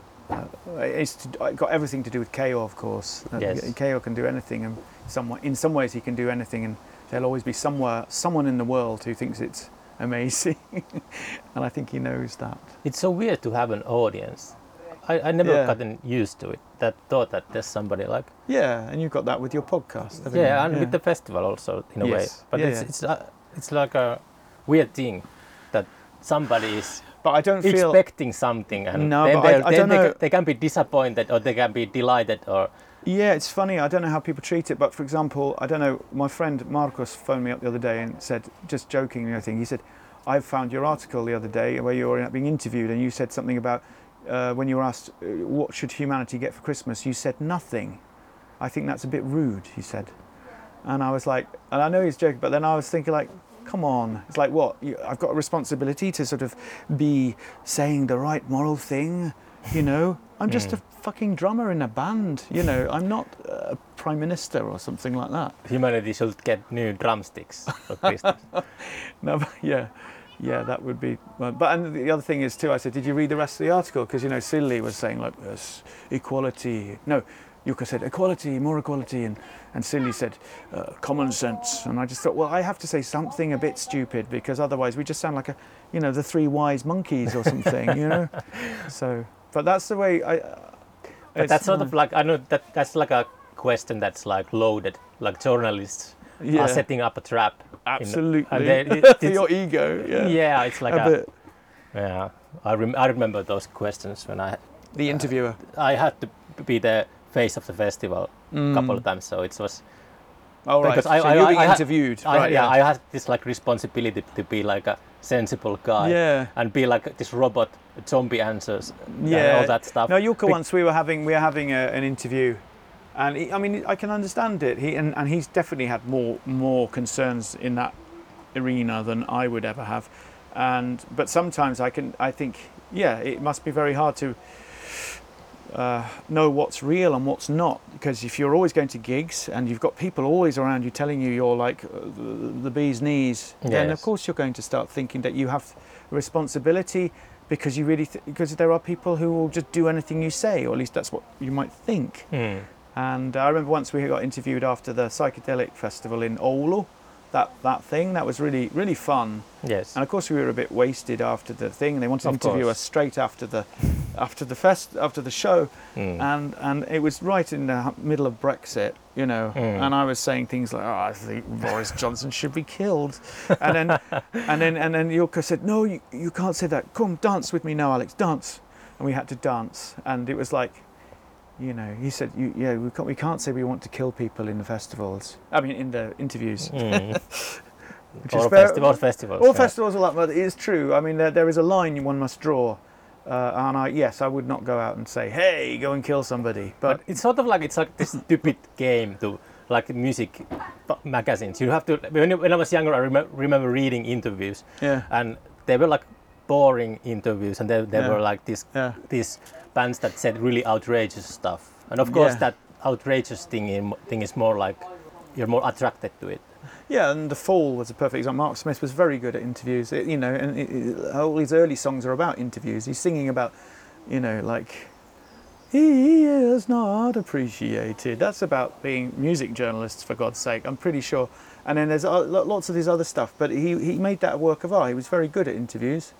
it's to, it got everything to do with KO, of course. Uh, Yes. KO can do anything, and in some ways he can do anything, and there'll always be somewhere, someone in the world who thinks it's amazing, *laughs* and I think he knows that. It's so weird to have an audience. I, I never Yeah. gotten used to it. That thought that there's somebody like Yeah, and you've got that with your podcast. yeah, you? and with the festival also in a way. Yes. But Yeah, it's yeah. it's uh, it's like a weird thing that somebody is but I don't feel. expecting something and No, then, I- I then don't they, know- they can be disappointed or they can be delighted or Yeah, it's funny. I don't know how people treat it, but for example, I don't know. My friend Marcus phoned me up the other day and said, just jokingly, I think he said, "I found your article the other day where you were being interviewed, and you said something about uh, when you were asked uh, what should humanity get for Christmas. You said nothing. I think that's a bit rude," he said. And I was like, and I know he's joking, but then I was thinking like. Come on! It's like what? You, I've got a responsibility to sort of be saying the right moral thing, you know. I'm just Mm. a fucking drummer in a band, you know. I'm not a prime minister or something like that. humanity should get new drumsticks. *laughs* No, but yeah, yeah, that would be. But and the other thing is too. I said, did you read the rest of the article? Because you know, Silly was saying like equality. No, Jukka said equality, more equality, and and Silly said uh, common sense. And I just thought, well, I have to say something a bit stupid because otherwise we just sound like a, you know, the three wise monkeys or something, you know. *laughs* So, but that's the way I. Uh, But that's sort of like I know that that's like a question that's like loaded. Like journalists yeah, are setting up a trap. absolutely and they- it- *laughs* *laughs* for it's- your ego. Yeah, Yeah, it's like a a, bit. yeah. I, rem- I remember those questions when I The interviewer. I had to be the face of the festival Mm. couple of times, so it was Oh right. because I- so I- you're I- being I interviewed. I, right, yeah, I had this like responsibility to be like a sensible guy yeah. and be like this robot zombie answers and Yeah. all that stuff. No, Jukka Be- once we were having we were having a, an interview, and he, I mean I can understand it. He and, and he's definitely had more more concerns in that arena than I would ever have, and but sometimes I can I think yeah it must be very hard to uh, know what's real and what's not. Because if you're always going to gigs and you've got people always around you telling you you're like uh, the, the bee's knees, then of course you're going to start thinking that you have a responsibility because you really th- because there are people who will just do anything you say, or at least that's what you might think. Mm. And I remember once we got interviewed after the psychedelic festival in Oulu, that that thing that was really really fun. Yes. And of course, we were a bit wasted after the thing. They wanted to Of interview course. us straight after the after the fest after the show, Mm. and and it was right in the middle of Brexit, you know. Mm. And I was saying things like, "Oh, I think Boris Johnson should be killed," and then *laughs* and then and then Yoko said, "No, you, you can't say that. Come dance with me now, Alex. Dance." And we had to dance, and it was like. You know, he said, you, "Yeah, we can't, we can't say we want to kill people in the festivals. I mean, in the interviews. Mm. *laughs* Which is all, festi- all festivals. All yeah. festivals are like that. It is true. I mean, there, there is a line one must draw. Uh, and I, yes, I would not go out and say, "Hey, go and kill somebody." But But it's sort of like it's like this stupid game to like music magazines. You have to. When, when I was younger, I remem- remember reading interviews, yeah, and they were like boring interviews, and they, they Yeah. were like this yeah, these bands that said really outrageous stuff. And of course, Yeah. that outrageous thing in, thing is more like you're more attracted to it. yeah. And the Fall was a perfect example. Mark Smith was very good at interviews. It, you know, and it, it, all his early songs are about interviews. He's singing about, you know, like. He is not appreciated. That's about being music journalists, for God's sake. I'm pretty sure. And then there's uh, lots of his other stuff. But he, he made that a work of art. He was very good at interviews.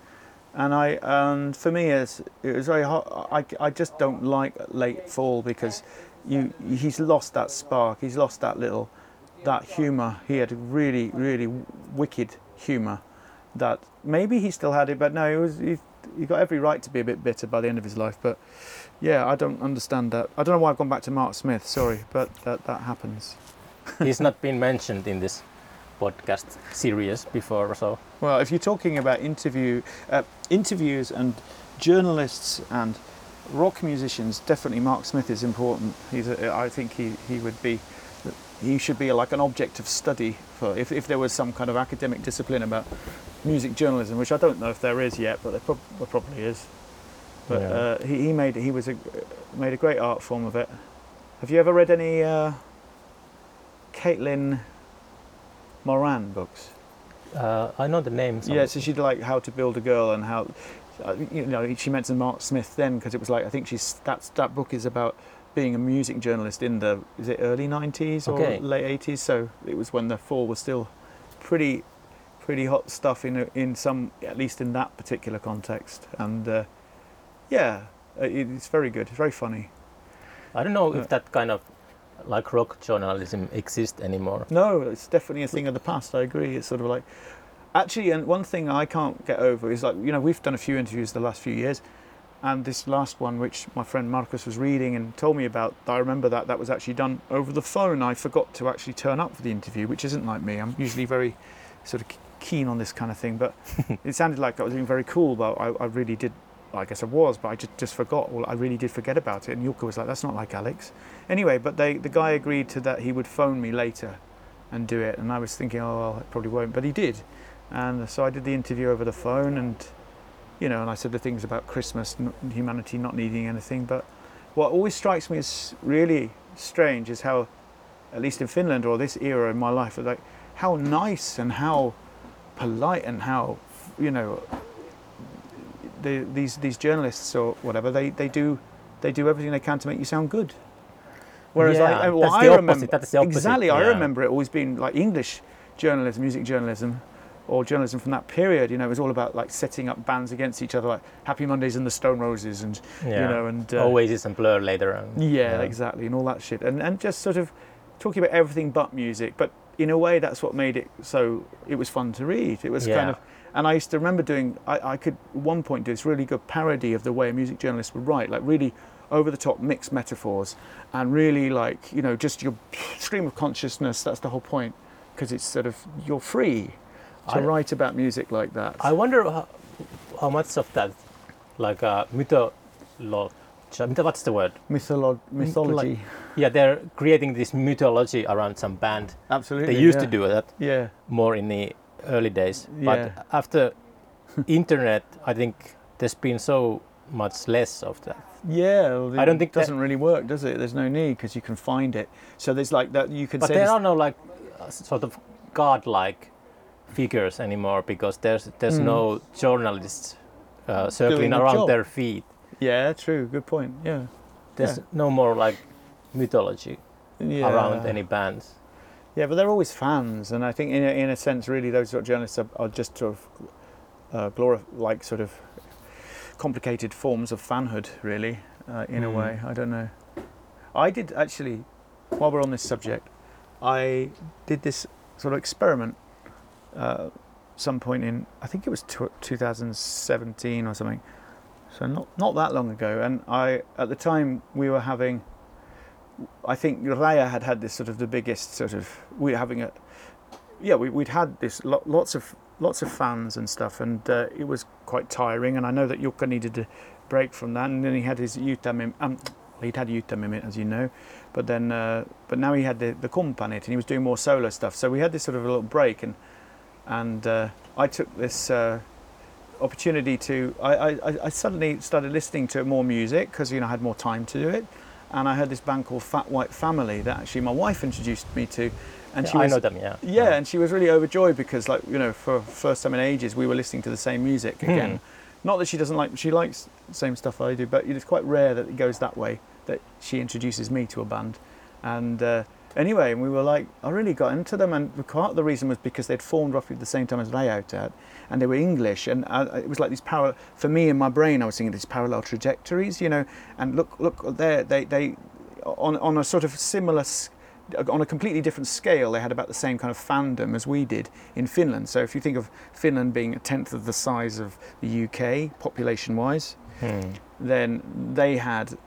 And I and for me it's, it was very hot. I, I just don't like late fall because you he's lost that spark. He's lost that little that humour. He had really really wicked humour that maybe he still had it, but no, he was he, he got every right to be a bit bitter by the end of his life. But yeah, I don't understand that. I don't know why I've gone back to Mark Smith. Sorry, but that that happens. He's not been mentioned in this podcast series before, so Well, if you're talking about interview uh, interviews and journalists and rock musicians, definitely Mark Smith is important. He's a, I think he, he would be he should be like an object of study for if, if there was some kind of academic discipline about music journalism, which I don't know if there is yet, but there, prob- there probably is. But Yeah. uh, he, he made he was a made a great art form of it. Have you ever read any uh, Caitlin Moran books? uh, I know the names. Yeah, so she did like how to build a girl and how, uh, you know, she mentioned Mark Smith then because it was like I think she's that's that book is about being a music journalist in the is it early nineties or Okay. late eighties. So it was when the fall was still pretty pretty hot stuff in in some at least in that particular context. And uh, yeah, uh, it's very good. It's very funny. I don't know if that kind of like rock journalism exists anymore. No, it's definitely a thing of the past. I agree. It's sort of like, actually, and one thing I can't get over is like, you know, we've done a few interviews the last few years, and this last one, which my friend Marcus was reading and told me about, I remember that that was actually done over the phone. I forgot to actually turn up for the interview, which isn't like me. I'm usually very sort of keen on this kind of thing, but *laughs* it sounded like I was being very cool, but I, I really did. I guess I was, but I just, just forgot. Well, I really did forget about it. And Jukka was like, "That's not like Alex." Anyway, but they, the guy agreed to that he would phone me later and do it. And I was thinking, oh, well, it probably won't. But he did. And so I did the interview over the phone and, you know, and I said the things about Christmas, n- humanity not needing anything. But what always strikes me as really strange is how, at least in Finland or this era in my life, like how nice and how polite and how, you know, the, these, these journalists or whatever, they, they do they do everything they can to make you sound good. Whereas Yeah, I, well, I remember that's the opposite, exactly. I remember it always being like English journalism, music journalism, or journalism from that period. You know, it was all about like setting up bands against each other, like Happy Mondays and the Stone Roses, and Yeah. you know, and uh, Oasis and Blur later on. yeah, exactly, and all that shit, and and just sort of talking about everything but music, but in a way that's what made it so it was fun to read. It was kind of, and I used to remember doing. I, I could at one point do this really good parody of the way a music journalist would write, like really over the top mixed metaphors, and really like you know just your stream of consciousness. That's the whole point, because it's sort of you're free to I- write about music like that. I wonder how, how much of that, like uh, mythology, what's the word? Mytholo- mythology, Yeah, they're creating this mythology around some band. absolutely. They used yeah. to do that Yeah, more in the early days, Yeah. but after *laughs* internet, I think there's been so much less of that. Yeah, well, I don't think it doesn't really work, does it? There's no need because you can find it. So there's like that. You can But there are no like sort of godlike figures anymore because there's there's Hmm. no journalists uh, circling around job. their feet. Yeah, true. Good point. Yeah. There's Yeah. no more like mythology yeah. around any bands. Yeah, but they're always fans, and I think in a, in a sense, really, those sort of journalists are, are just sort of uh, glorif- like sort of complicated forms of fanhood, really, uh, in a Mm. way. I don't know. I did actually, while we're on this subject, I did this sort of experiment. Uh, some point in, I think it was tw 2017 or something. So not not that long ago, and I at the time we were having I think Raya had had this sort of the biggest sort of we were having a yeah we, we'd had this lo- lots of lots of fans and stuff and uh, it was quite tiring and I know that Jukka needed a break from that and then he had his Utamim um, he'd had Utamimit as you know but then uh, but now he had the the Kumpanit and he was doing more solo stuff so we had this sort of a little break and and uh, I took this uh, opportunity to I, I, I suddenly started listening to more music because you know I had more time to do it and I heard this band called Fat White Family that actually my wife introduced me to, and Yeah, she I was know them, yeah. yeah, and she was really overjoyed because like you know for first time in ages we were listening to the same music Hmm. again. Not that she doesn't like she likes the same stuff I do, but it's quite rare that it goes that way that she introduces me to a band, and. Uh, Anyway, and we were like, I really got into them, and part of the reason was because they'd formed roughly at the same time as Layout had, and they were English, and uh, it was like these parallel. For me in my brain, I was thinking these parallel trajectories, you know. And look, look there, they they on on a sort of similar, on a completely different scale, they had about the same kind of fandom as we did in Finland. So if you think of Finland being a tenth of the size of the UK population-wise, Hmm. then they had,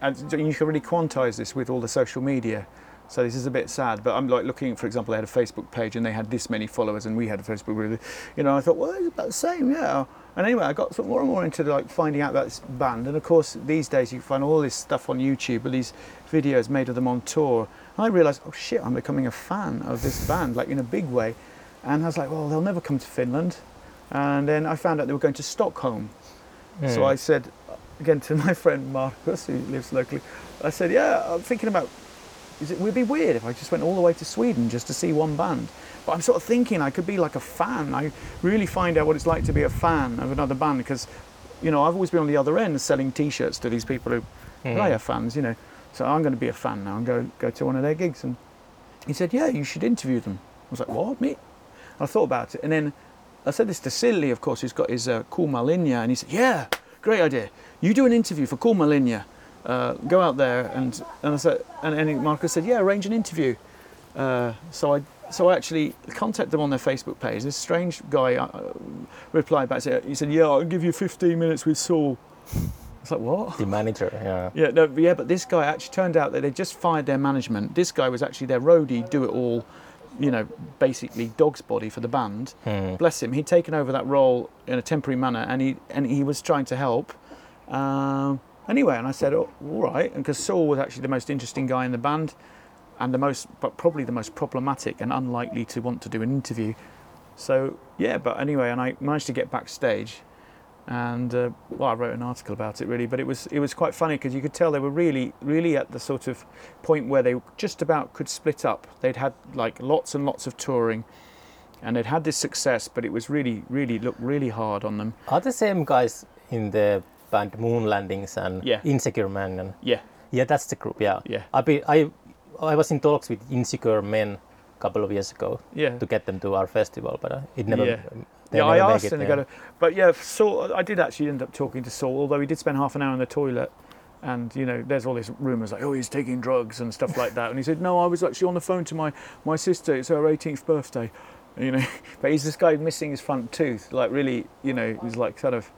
and you can really quantize this with all the social media. So this is a bit sad, but I'm like looking, for example, they had a Facebook page and they had this many followers, and we had a Facebook group. You know, I thought, well, it's about the same, yeah. And anyway, I got sort of more and more into like finding out about this band, and of course, these days you find all this stuff on YouTube, all these videos made of them on tour. And I realised, oh shit, I'm becoming a fan of this band, like in a big way. And I was like, well, they'll never come to Finland. And then I found out they were going to Stockholm. So Hmm. I said again to *laughs* my friend Marcus, who lives locally, I said, "Yeah, I'm thinking about. Is it would be weird if I just went all the way to Sweden just to see one band? But I'm sort of thinking I could be like a fan. I really find out what it's like to be a fan of another band because, you know, I've always been on the other end selling T-shirts to these people who Hmm. they are fans, you know. So I'm going to be a fan now and go go to one of their gigs. And he said, "Yeah, you should interview them." I was like, "What, me?" I thought about it, and then I said this to Silly, of course, who's got his uh, Cool Linja, and he said, "Yeah, great idea. You do an interview for Cool Linja. Uh, go out there." And and I said, and, and Marcus said, "Yeah, arrange an interview." Uh, so I so I actually contacted them on their Facebook page. This strange guy uh, replied back. Said, he said, "Yeah, I'll give you 15 minutes with Saul." I was like, "What?" The manager, yeah. Yeah, no, yeah, but this guy actually turned out that they just fired their management. This guy was actually their roadie, do it all, you know, basically dog's body for the band. Hmm. Bless him, he'd taken over that role in a temporary manner, and he and he was trying to help. Um, anyway, and I said, oh, all right, and because Saul was actually the most interesting guy in the band, and the most, but probably the most problematic and unlikely to want to do an interview. So yeah, but anyway, and I managed to get backstage, and uh, well, I wrote an article about it really, but it was it was quite funny because you could tell they were really really at the sort of point where they just about could split up. They'd had like lots and lots of touring, and they'd had this success, but it was really really looked really hard on them. Are the same guys in the band Moonlandingz and Yeah. Insecure Men? And, Yeah, yeah, that's the group. Yeah. yeah, I be I I was in talks with Insecure Men a couple of years ago yeah. to get them to our festival, but uh, it never. Yeah. yeah, I never make asked and they got to, but yeah, Saul. I did actually end up talking to Saul, although he did spend half an hour in the toilet. And you know, there's all these rumours like, oh, he's taking drugs and stuff like that. And he said, no, I was actually on the phone to my my sister. It's her 18th birthday, you know. *laughs* But he's this guy missing his front tooth, like really, you know, he's like sort of,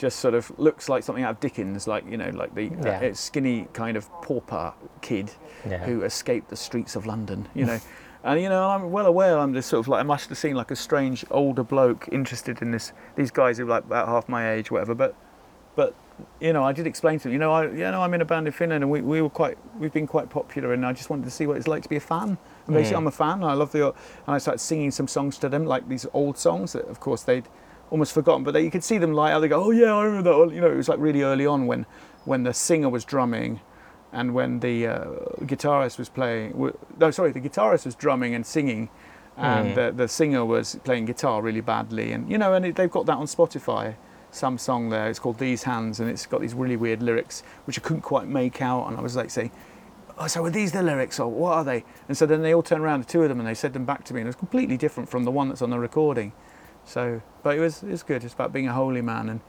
just sort of looks like something out of Dickens, like you know, like the Yeah. uh, skinny kind of pauper kid Yeah. who escaped the streets of London, you know. *laughs* and you know, I'm well aware I'm just sort of like I must have seen like a strange older bloke interested in this these guys who are like about half my age, whatever. But but you know, I did explain to them, you know, I you know I'm in a band in Finland and we, we were quite we've been quite popular and I just wanted to see what it's like to be a fan. And basically Mm. I'm a fan. And I love the and I started singing some songs to them, like these old songs that of course they'd almost forgotten. But they, you could see them light up. They go, "Oh yeah, I remember that." one." You know, it was like really early on when when the singer was drumming, and when the uh, guitarist was playing. No, sorry, the guitarist was drumming and singing, and Mm. the, the singer was playing guitar really badly. And you know, and it, they've got that on Spotify. Some song there. It's called These Hands, and it's got these really weird lyrics which I couldn't quite make out. And I was like saying, "Oh, so are these the lyrics, or what are they?" And so then they all turned around, the two of them, and they said them back to me, and it was completely different from the one that's on the recording. So, but it was it was good. It's about being a holy man, and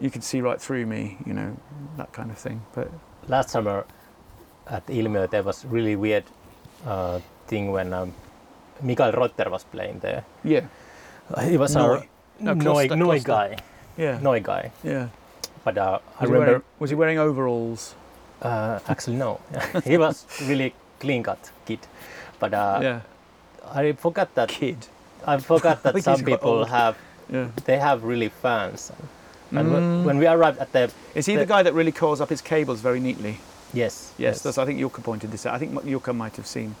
you could see right through me, you know, that kind of thing. But last summer at Ilmiö there was really weird uh, thing when um, Mikael Rotter was playing there. yeah, He was Noi. our No, Noi, Kloster, Noi guy, yeah, Noi guy. yeah. But uh, I remember, wearing, was he wearing overalls? uh, actually no, *laughs* he was really clean cut kid. But uh, yeah, I forgot that kid. I forgot that *laughs* some people have Yeah. they have really fans. And Mm. when, we arrived at the Is he the- the guy that really coils up his cables very neatly? yes Yes, That's, I think Jukka pointed this out. I think Jukka might have seen.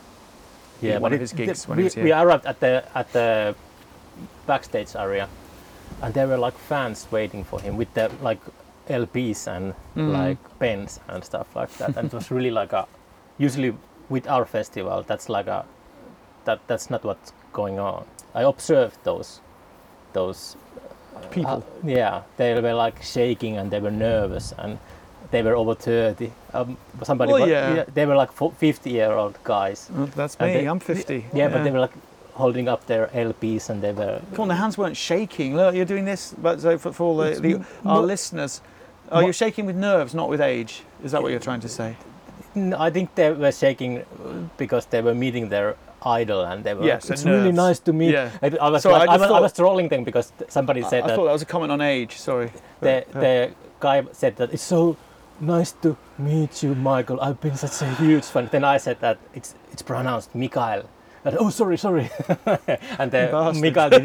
yeah, one of his gigs the- when he was here. we arrived at the at the backstage area, and there were like fans waiting for him with the like LPs and Mm. like pens and stuff like that. and it was really like a usually with our festival that's like a that that's not what's going on. I observed those those People. uh, yeah, they were like shaking and they were nervous and they were over 30. Um, somebody, Well, wa- yeah. they were like 50 year old guys. Oh, that's and me. they- I'm 50. *laughs* Yeah, but they were like holding up their LPs and they were. Come on, the hands weren't shaking. Look, you're doing this, but so for, for all the, the our listeners, are mo- you're shaking with nerves, not with age. Is that what you're trying to say? No, I think they were shaking uh, because they were meeting their idol and they were. Yes, it's really nice to meet. Yeah. I, I was Sorry, like, I I, was, I was trolling them because somebody I, said I that thought that was a comment on age. Sorry. the, uh, the guy said that it's so nice to meet you, Michael. I've been such a huge fan. Then I said that it's it's pronounced Mikael. And, oh, sorry, sorry. *laughs* and the Bastard. Mikael, did,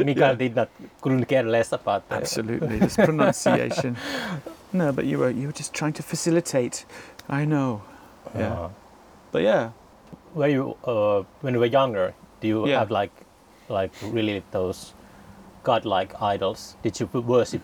*laughs* Mikael did not couldn't care less about that. Absolutely, this pronunciation. *laughs* No, but you were you were just trying to facilitate. I know. Yeah. Uh, But yeah, were you uh, when you were younger? Do you Yeah. have like like really those godlike idols? Did you worship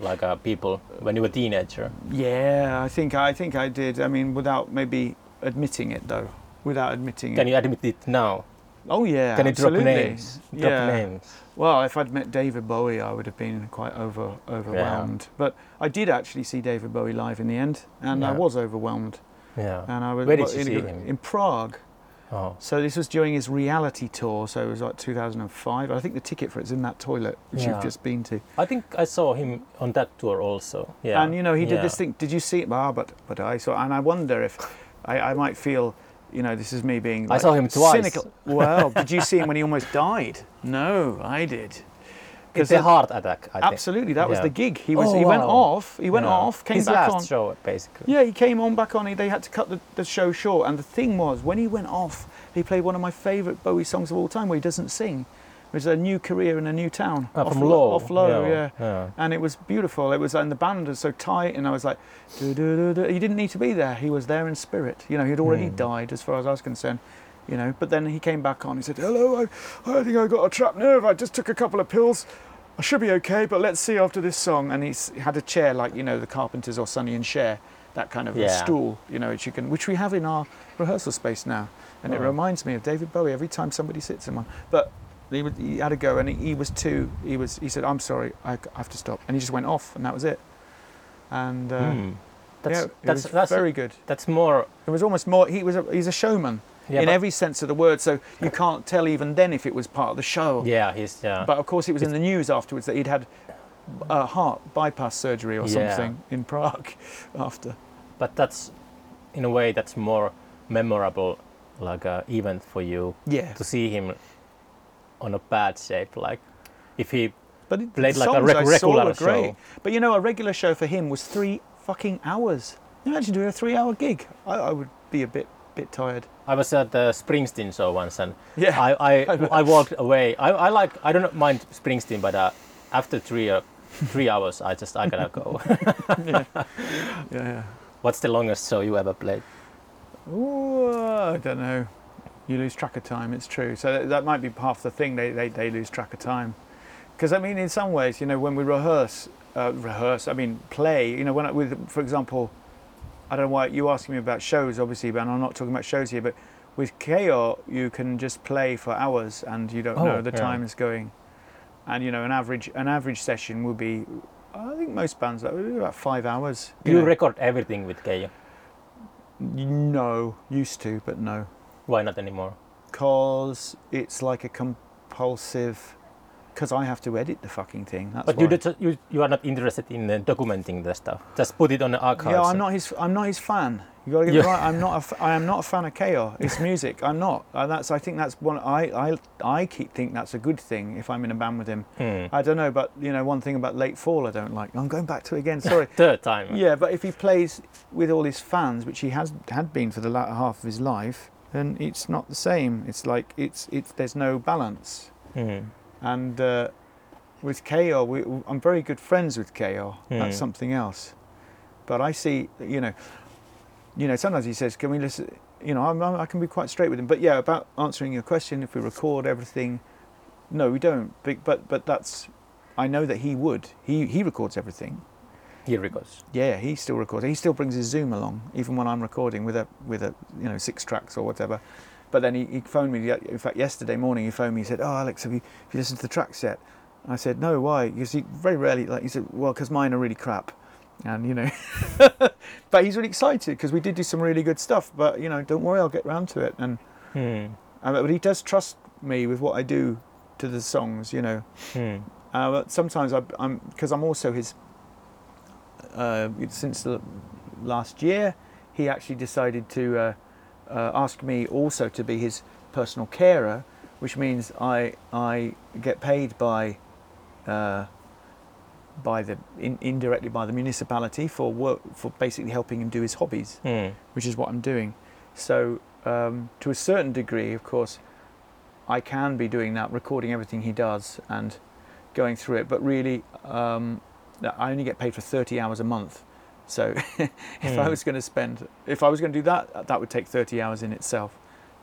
like uh, people when you were a teenager? yeah. I think I think I did. I mean, without maybe admitting it though. Without admitting Can it. Can you admit it now? Oh yeah. Can you drop absolutely. names? Drop Yeah. names. Well, if I'd met David Bowie, I would have been quite over overwhelmed. But I did actually see David Bowie live in the end, and I was overwhelmed. Yeah. And I was Where did you in, see him? In Prague. Oh. So this was during his reality tour. So it was like 2005. I think the ticket for it's in that toilet which Yeah. you've just been to. I think I saw him on that tour also. Yeah. And you know, he did Yeah. this thing. Did you see it? Ah, but but I saw, and I wonder if I, I might feel, you know, this is me being. I saw him twice. Cynical. Well, did you see him when he almost died? No, I did. It's a heart attack. I think. Absolutely, that was Yeah. the gig. He was. Oh, he went wow. off. He went Yeah. off. Came His back last on. show, basically. Yeah, he came on back on. He- They had to cut the, the show short. And the thing was, when he went off, he played one of my favourite Bowie songs of all time, where he doesn't sing. It was a new career in a new town. Ah, off, Low. Off low, yeah. yeah. yeah. And it was beautiful. It was, and the band was so tight, and I was like, "Du- du- du- du." he didn't need to be there. He was there in spirit. You know, he'd already Hmm. died, as far as I was concerned. You know, but then he came back on. He said, "Hello, I, I think I got a trapped nerve. I just took a couple of pills. I should be okay, but let's see after this song." And he had a chair like you know the Carpenters or Sonny and Cher, that kind of a Yeah. stool, you know, which you can, which we have in our rehearsal space now, and it Oh. reminds me of David Bowie every time somebody sits in one. But he, would, he had a go, and he, he was too. He was. He said, "I'm sorry, I have to stop," and he just went off, and that was it. And uh, Hmm. That's yeah, it that's was that's very good. that's more. It was almost more. He was a, he's a showman Yeah, in every sense of the word. So you can't tell even then if it was part of the show. Yeah, he's yeah. But of course, it was in the news afterwards that he'd had a heart bypass surgery or Yeah. something in Prague *laughs* after. but that's in a way that's more memorable like a event for you Yeah. to see him on a bad shape like if he But it, played like a I regular show. But you know, a regular show for him was three fucking hours. Imagine doing a three-hour gig? I, I would be a bit bit tired. I was at the Springsteen show once and Yeah. I, I, *laughs* I walked away I, I like I don't mind Springsteen but uh, after three uh, three hours I just I gotta go *laughs* yeah. yeah. what's the longest show you ever played Ooh, I don't know. You lose track of time. It's true. So that, that might be half the thing. They, they, they lose track of time because I mean, in some ways, you know, when we rehearse, uh, rehearse, I mean, play, you know, when I, with, for example, I don't know why you're asking me about shows, obviously, but I'm not talking about shows here, but with KO, you can just play for hours and you don't Oh, know the yeah. time is going. And, you know, an average, an average session will be, I think most bands, that would be about five hours. Do you know. record everything with Keijo? No, used to, but no. Why not anymore? Because it's like a compulsive, because I have to edit the fucking thing. That's But you, did, you you are not interested in uh, documenting the stuff. Just put it on the archive. Yeah, I'm not his. I'm not his fan. You got to get Yeah. it right. I'm not. A, I am not a fan of chaos. It's music. I'm not. And that's. I think that's one. I. I. I keep think that's a good thing if I'm in a band with him. Hmm. I don't know, but you know, one thing about late fall I don't like. I'm going back to it again. Sorry. *laughs* Third time. yeah, but if he plays with all his fans, which he has had been for the latter half of his life, then it's not the same. It's like it's. It's. There's no balance. Hmm. And uh, with KO, we, I'm very good friends with KO. Mm. That's something else. But I see, you know, you know. Sometimes he says, "Can we listen?" You know, I'm, I'm, I can be quite straight with him. But yeah, about answering your question, if we record everything, no, we don't. But but, but that's, I know that he would. He he records everything. He records. Yeah, he still records. He still brings his Zoom along, even when I'm recording with a with a you know six tracks or whatever. But then he, he phoned me. In fact, yesterday morning he phoned me. He said, "Oh, Alex, have you have you listened to the tracks yet?" And I said, "No, why?" Because he very rarely like he said, "Well, because mine are really crap." And you know, *laughs* but he's really excited because we did do some really good stuff. But you know, don't worry, I'll get round to it. And Hmm. uh, but he does trust me with what I do to the songs. You know, Hmm. uh, but sometimes I, I'm because I'm also his. Uh, since the last year, he actually decided to uh, uh, ask me also to be his personal carer, which means I I get paid by uh, by the in, indirectly by the municipality for work for basically helping him do his hobbies Hmm. which is what I'm doing. So, um, to a certain degree, of course, I can be doing that, recording everything he does and going through it. But really, um, I only get paid for 30 hours a month. So, *laughs* if I Hmm. was going to spend, if I was going to do that, that would take 30 hours in itself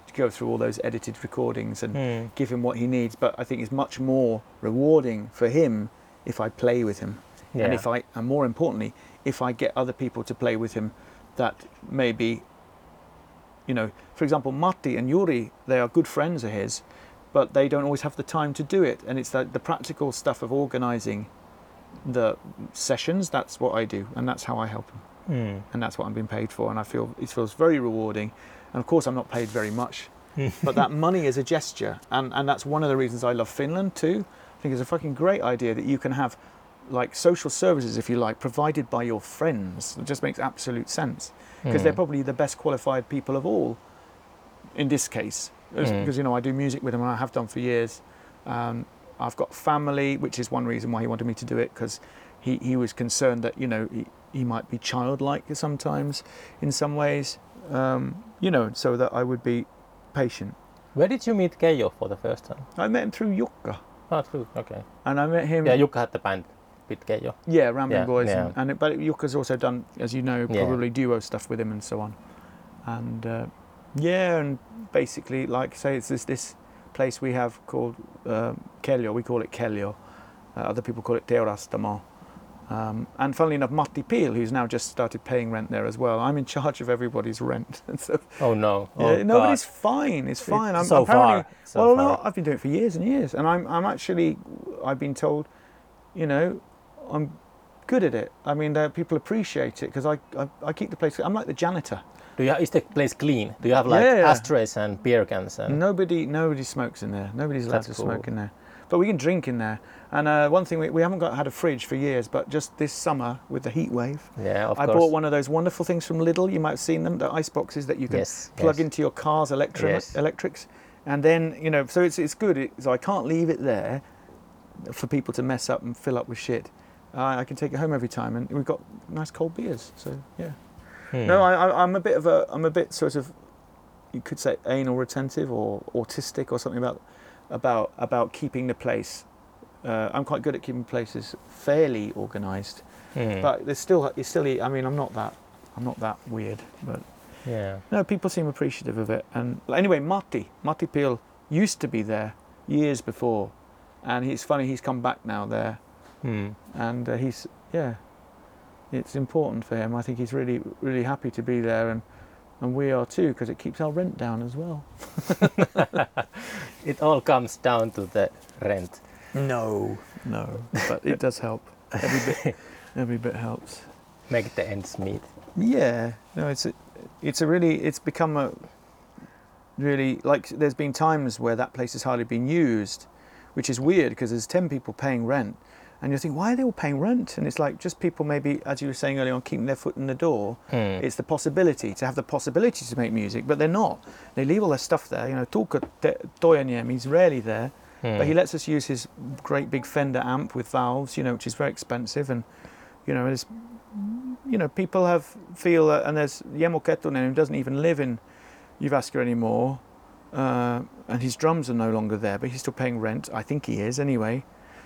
to go through all those edited recordings and Hmm. give him what he needs. But I think it's much more rewarding for him if I play with him Yeah. and if I and more importantly if I get other people to play with him that maybe you know for example Matti and Yuri they are good friends of his but they don't always have the time to do it and it's the, the practical stuff of organizing the sessions that's what I do and that's how I help them Hmm. and that's what I'm being paid for and I feel it feels very rewarding and of course I'm not paid very much *laughs* but that money is a gesture and, and that's one of the reasons I love Finland too I think it's a fucking great idea that you can have like social services if you like provided by your friends it just makes absolute sense because they're Hmm. probably the best qualified people of all in this case because Mm. you know I do music with them and I have done for years um, I've got family which is one reason why he wanted me to do it because he, he was concerned that you know he, he might be childlike sometimes in some ways um, you know so that I would be patient Where did you meet Keijo for the first time? I met him through Jukka Oh, true. Okay. and I met him Yeah, Jukka had the band with Keijo. Yeah, Rambling Yeah, Boys, yeah. And, and it, but Jukka's also done, as you know, Yeah. probably duo stuff with him and so on. And uh, yeah, and basically, like I say, it's this this place we have called uh, Kelio. We call it Kelio. Uh, other people call it Teurastamo. Um, and funnily enough, Matti Peel, who's now just started paying rent there as well. I'm in charge of everybody's rent, *laughs* so Oh no. yeah, Oh, no, but it's fine. It's fine. I'm so apparently, far. So well, far. no, I've been doing it for years and years, and I'm, I'm actually, I've been told, you know, I'm good at it. I mean, uh, people appreciate it because I, I, I keep the place. I'm like the janitor. Do you, is the place clean? Do you have like Yeah, ashtrays and beer cans? And... Nobody, nobody smokes in there. Nobody's allowed That's to cool. smoke in there, but we can drink in there. And uh, one thing we, we haven't got had a fridge for years, but just this summer with the heat wave, Yeah, of I course. bought one of those wonderful things from Lidl. You might have seen them, the ice boxes that you can Yes. plug yes. into your car's electri- Yes. electrics, and then you know, so it's it's good. It, so I can't leave it there for people to mess up and fill up with shit. I I can take it home every time, and we've got nice cold beers. So yeah. Hmm. No, I, I, I'm a bit of a I'm a bit sort of you could say anal retentive or autistic or something about about about keeping the place. Uh, I'm quite good at keeping places fairly organised, Hmm. but there's still it's still I mean I'm not that I'm not that weird, but yeah. no, people seem appreciative of it. And anyway, Matti, Matti Peel used to be there years before, and he's funny. He's come back now there, Hmm. and uh, he's yeah, it's important for him. I think he's really really happy to be there, and and we are too because it keeps our rent down as well. *laughs* It all comes down to the rent. No, no, but it does help. Every bit, *laughs* every bit helps. Make the ends meet. Yeah, no, it's a, it's a really, it's become a really like. There's been times where that place has hardly been used, which is weird because there's ten people paying rent, and you think why are they all paying rent? And it's like just people maybe, as you were saying earlier on, keeping their foot in the door. Hmm. It's the possibility to have the possibility to make music, but they're not. They leave all their stuff there. You know, Tulka Toyaniem, he's rarely there. Hmm. But he lets us use his great big Fender amp with valves, you know, which is very expensive, and you know, there's, you know, people have feel that, and there's Yemo Kettunen who doesn't even live in Jyväskylä anymore, uh, and his drums are no longer there, but he's still paying rent. I think he is anyway.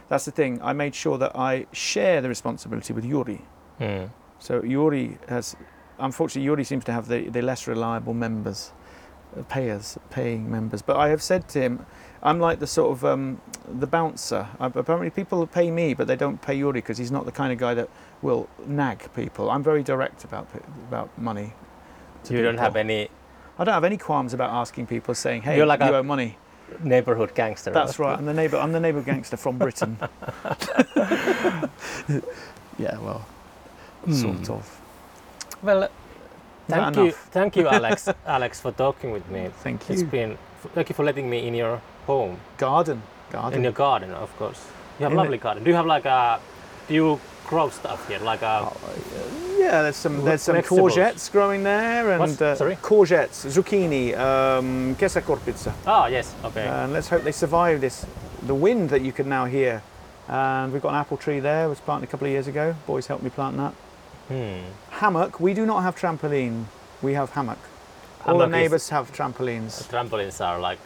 That's the thing. I made sure that I share the responsibility with Yuri. Hmm. So Yuri has, unfortunately, Yuri seems to have the, the less reliable members, uh, payers, paying members. But I have said to him, I'm like the sort of um, the bouncer. I, apparently, people pay me, but they don't pay Yuri because he's not the kind of guy that will nag people. I'm very direct about about money. You don't have any I don't have any qualms about asking people, saying, "Hey, You're like you a- owe money." Neighborhood gangster. That's right. I'm the neighbour. I'm the neighbour gangster from Britain. *laughs* yeah, well, sort Hmm. of. Well, thank you, thank you, Alex, *laughs* Alex, for talking with me. Thank It's you. been thank you for letting me in your home, Garden, garden. in your garden, of course. You have In a the- lovely garden. Do you have like a? Do you grow stuff here, like a? Yeah, there's some there's some Vegetables. courgettes growing there, and What's- uh, sorry? courgettes, zucchini, um, kesäkorpitsa. Ah, oh, yes. Okay. And let's hope they survive this, the wind that you can now hear. And we've got an apple tree there. Was planted a couple of years ago. Boys helped me plant that. hmm. Hammock. We do not have trampoline. We have hammock. All the neighbours have trampolines. Trampolines are like,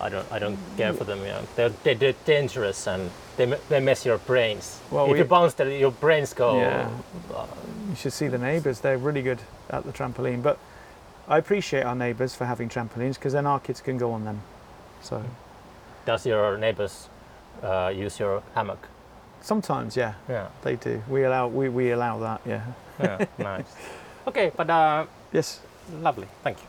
I don't, I don't care for them. You know, they're, they're, they're dangerous and they, they mess your brains. Well, if we- you bounce, there, your brains go. Yeah. uh, You should see the neighbours. They're really good at the trampoline. But I appreciate our neighbours for having trampolines because then our kids can go on them. So Does your neighbors uh, use your hammock? sometimes, yeah, Yeah. they do. We allow we, we allow that. Yeah. Yeah. nice. *laughs* Okay, but uh, Yes. lovely. Thank you.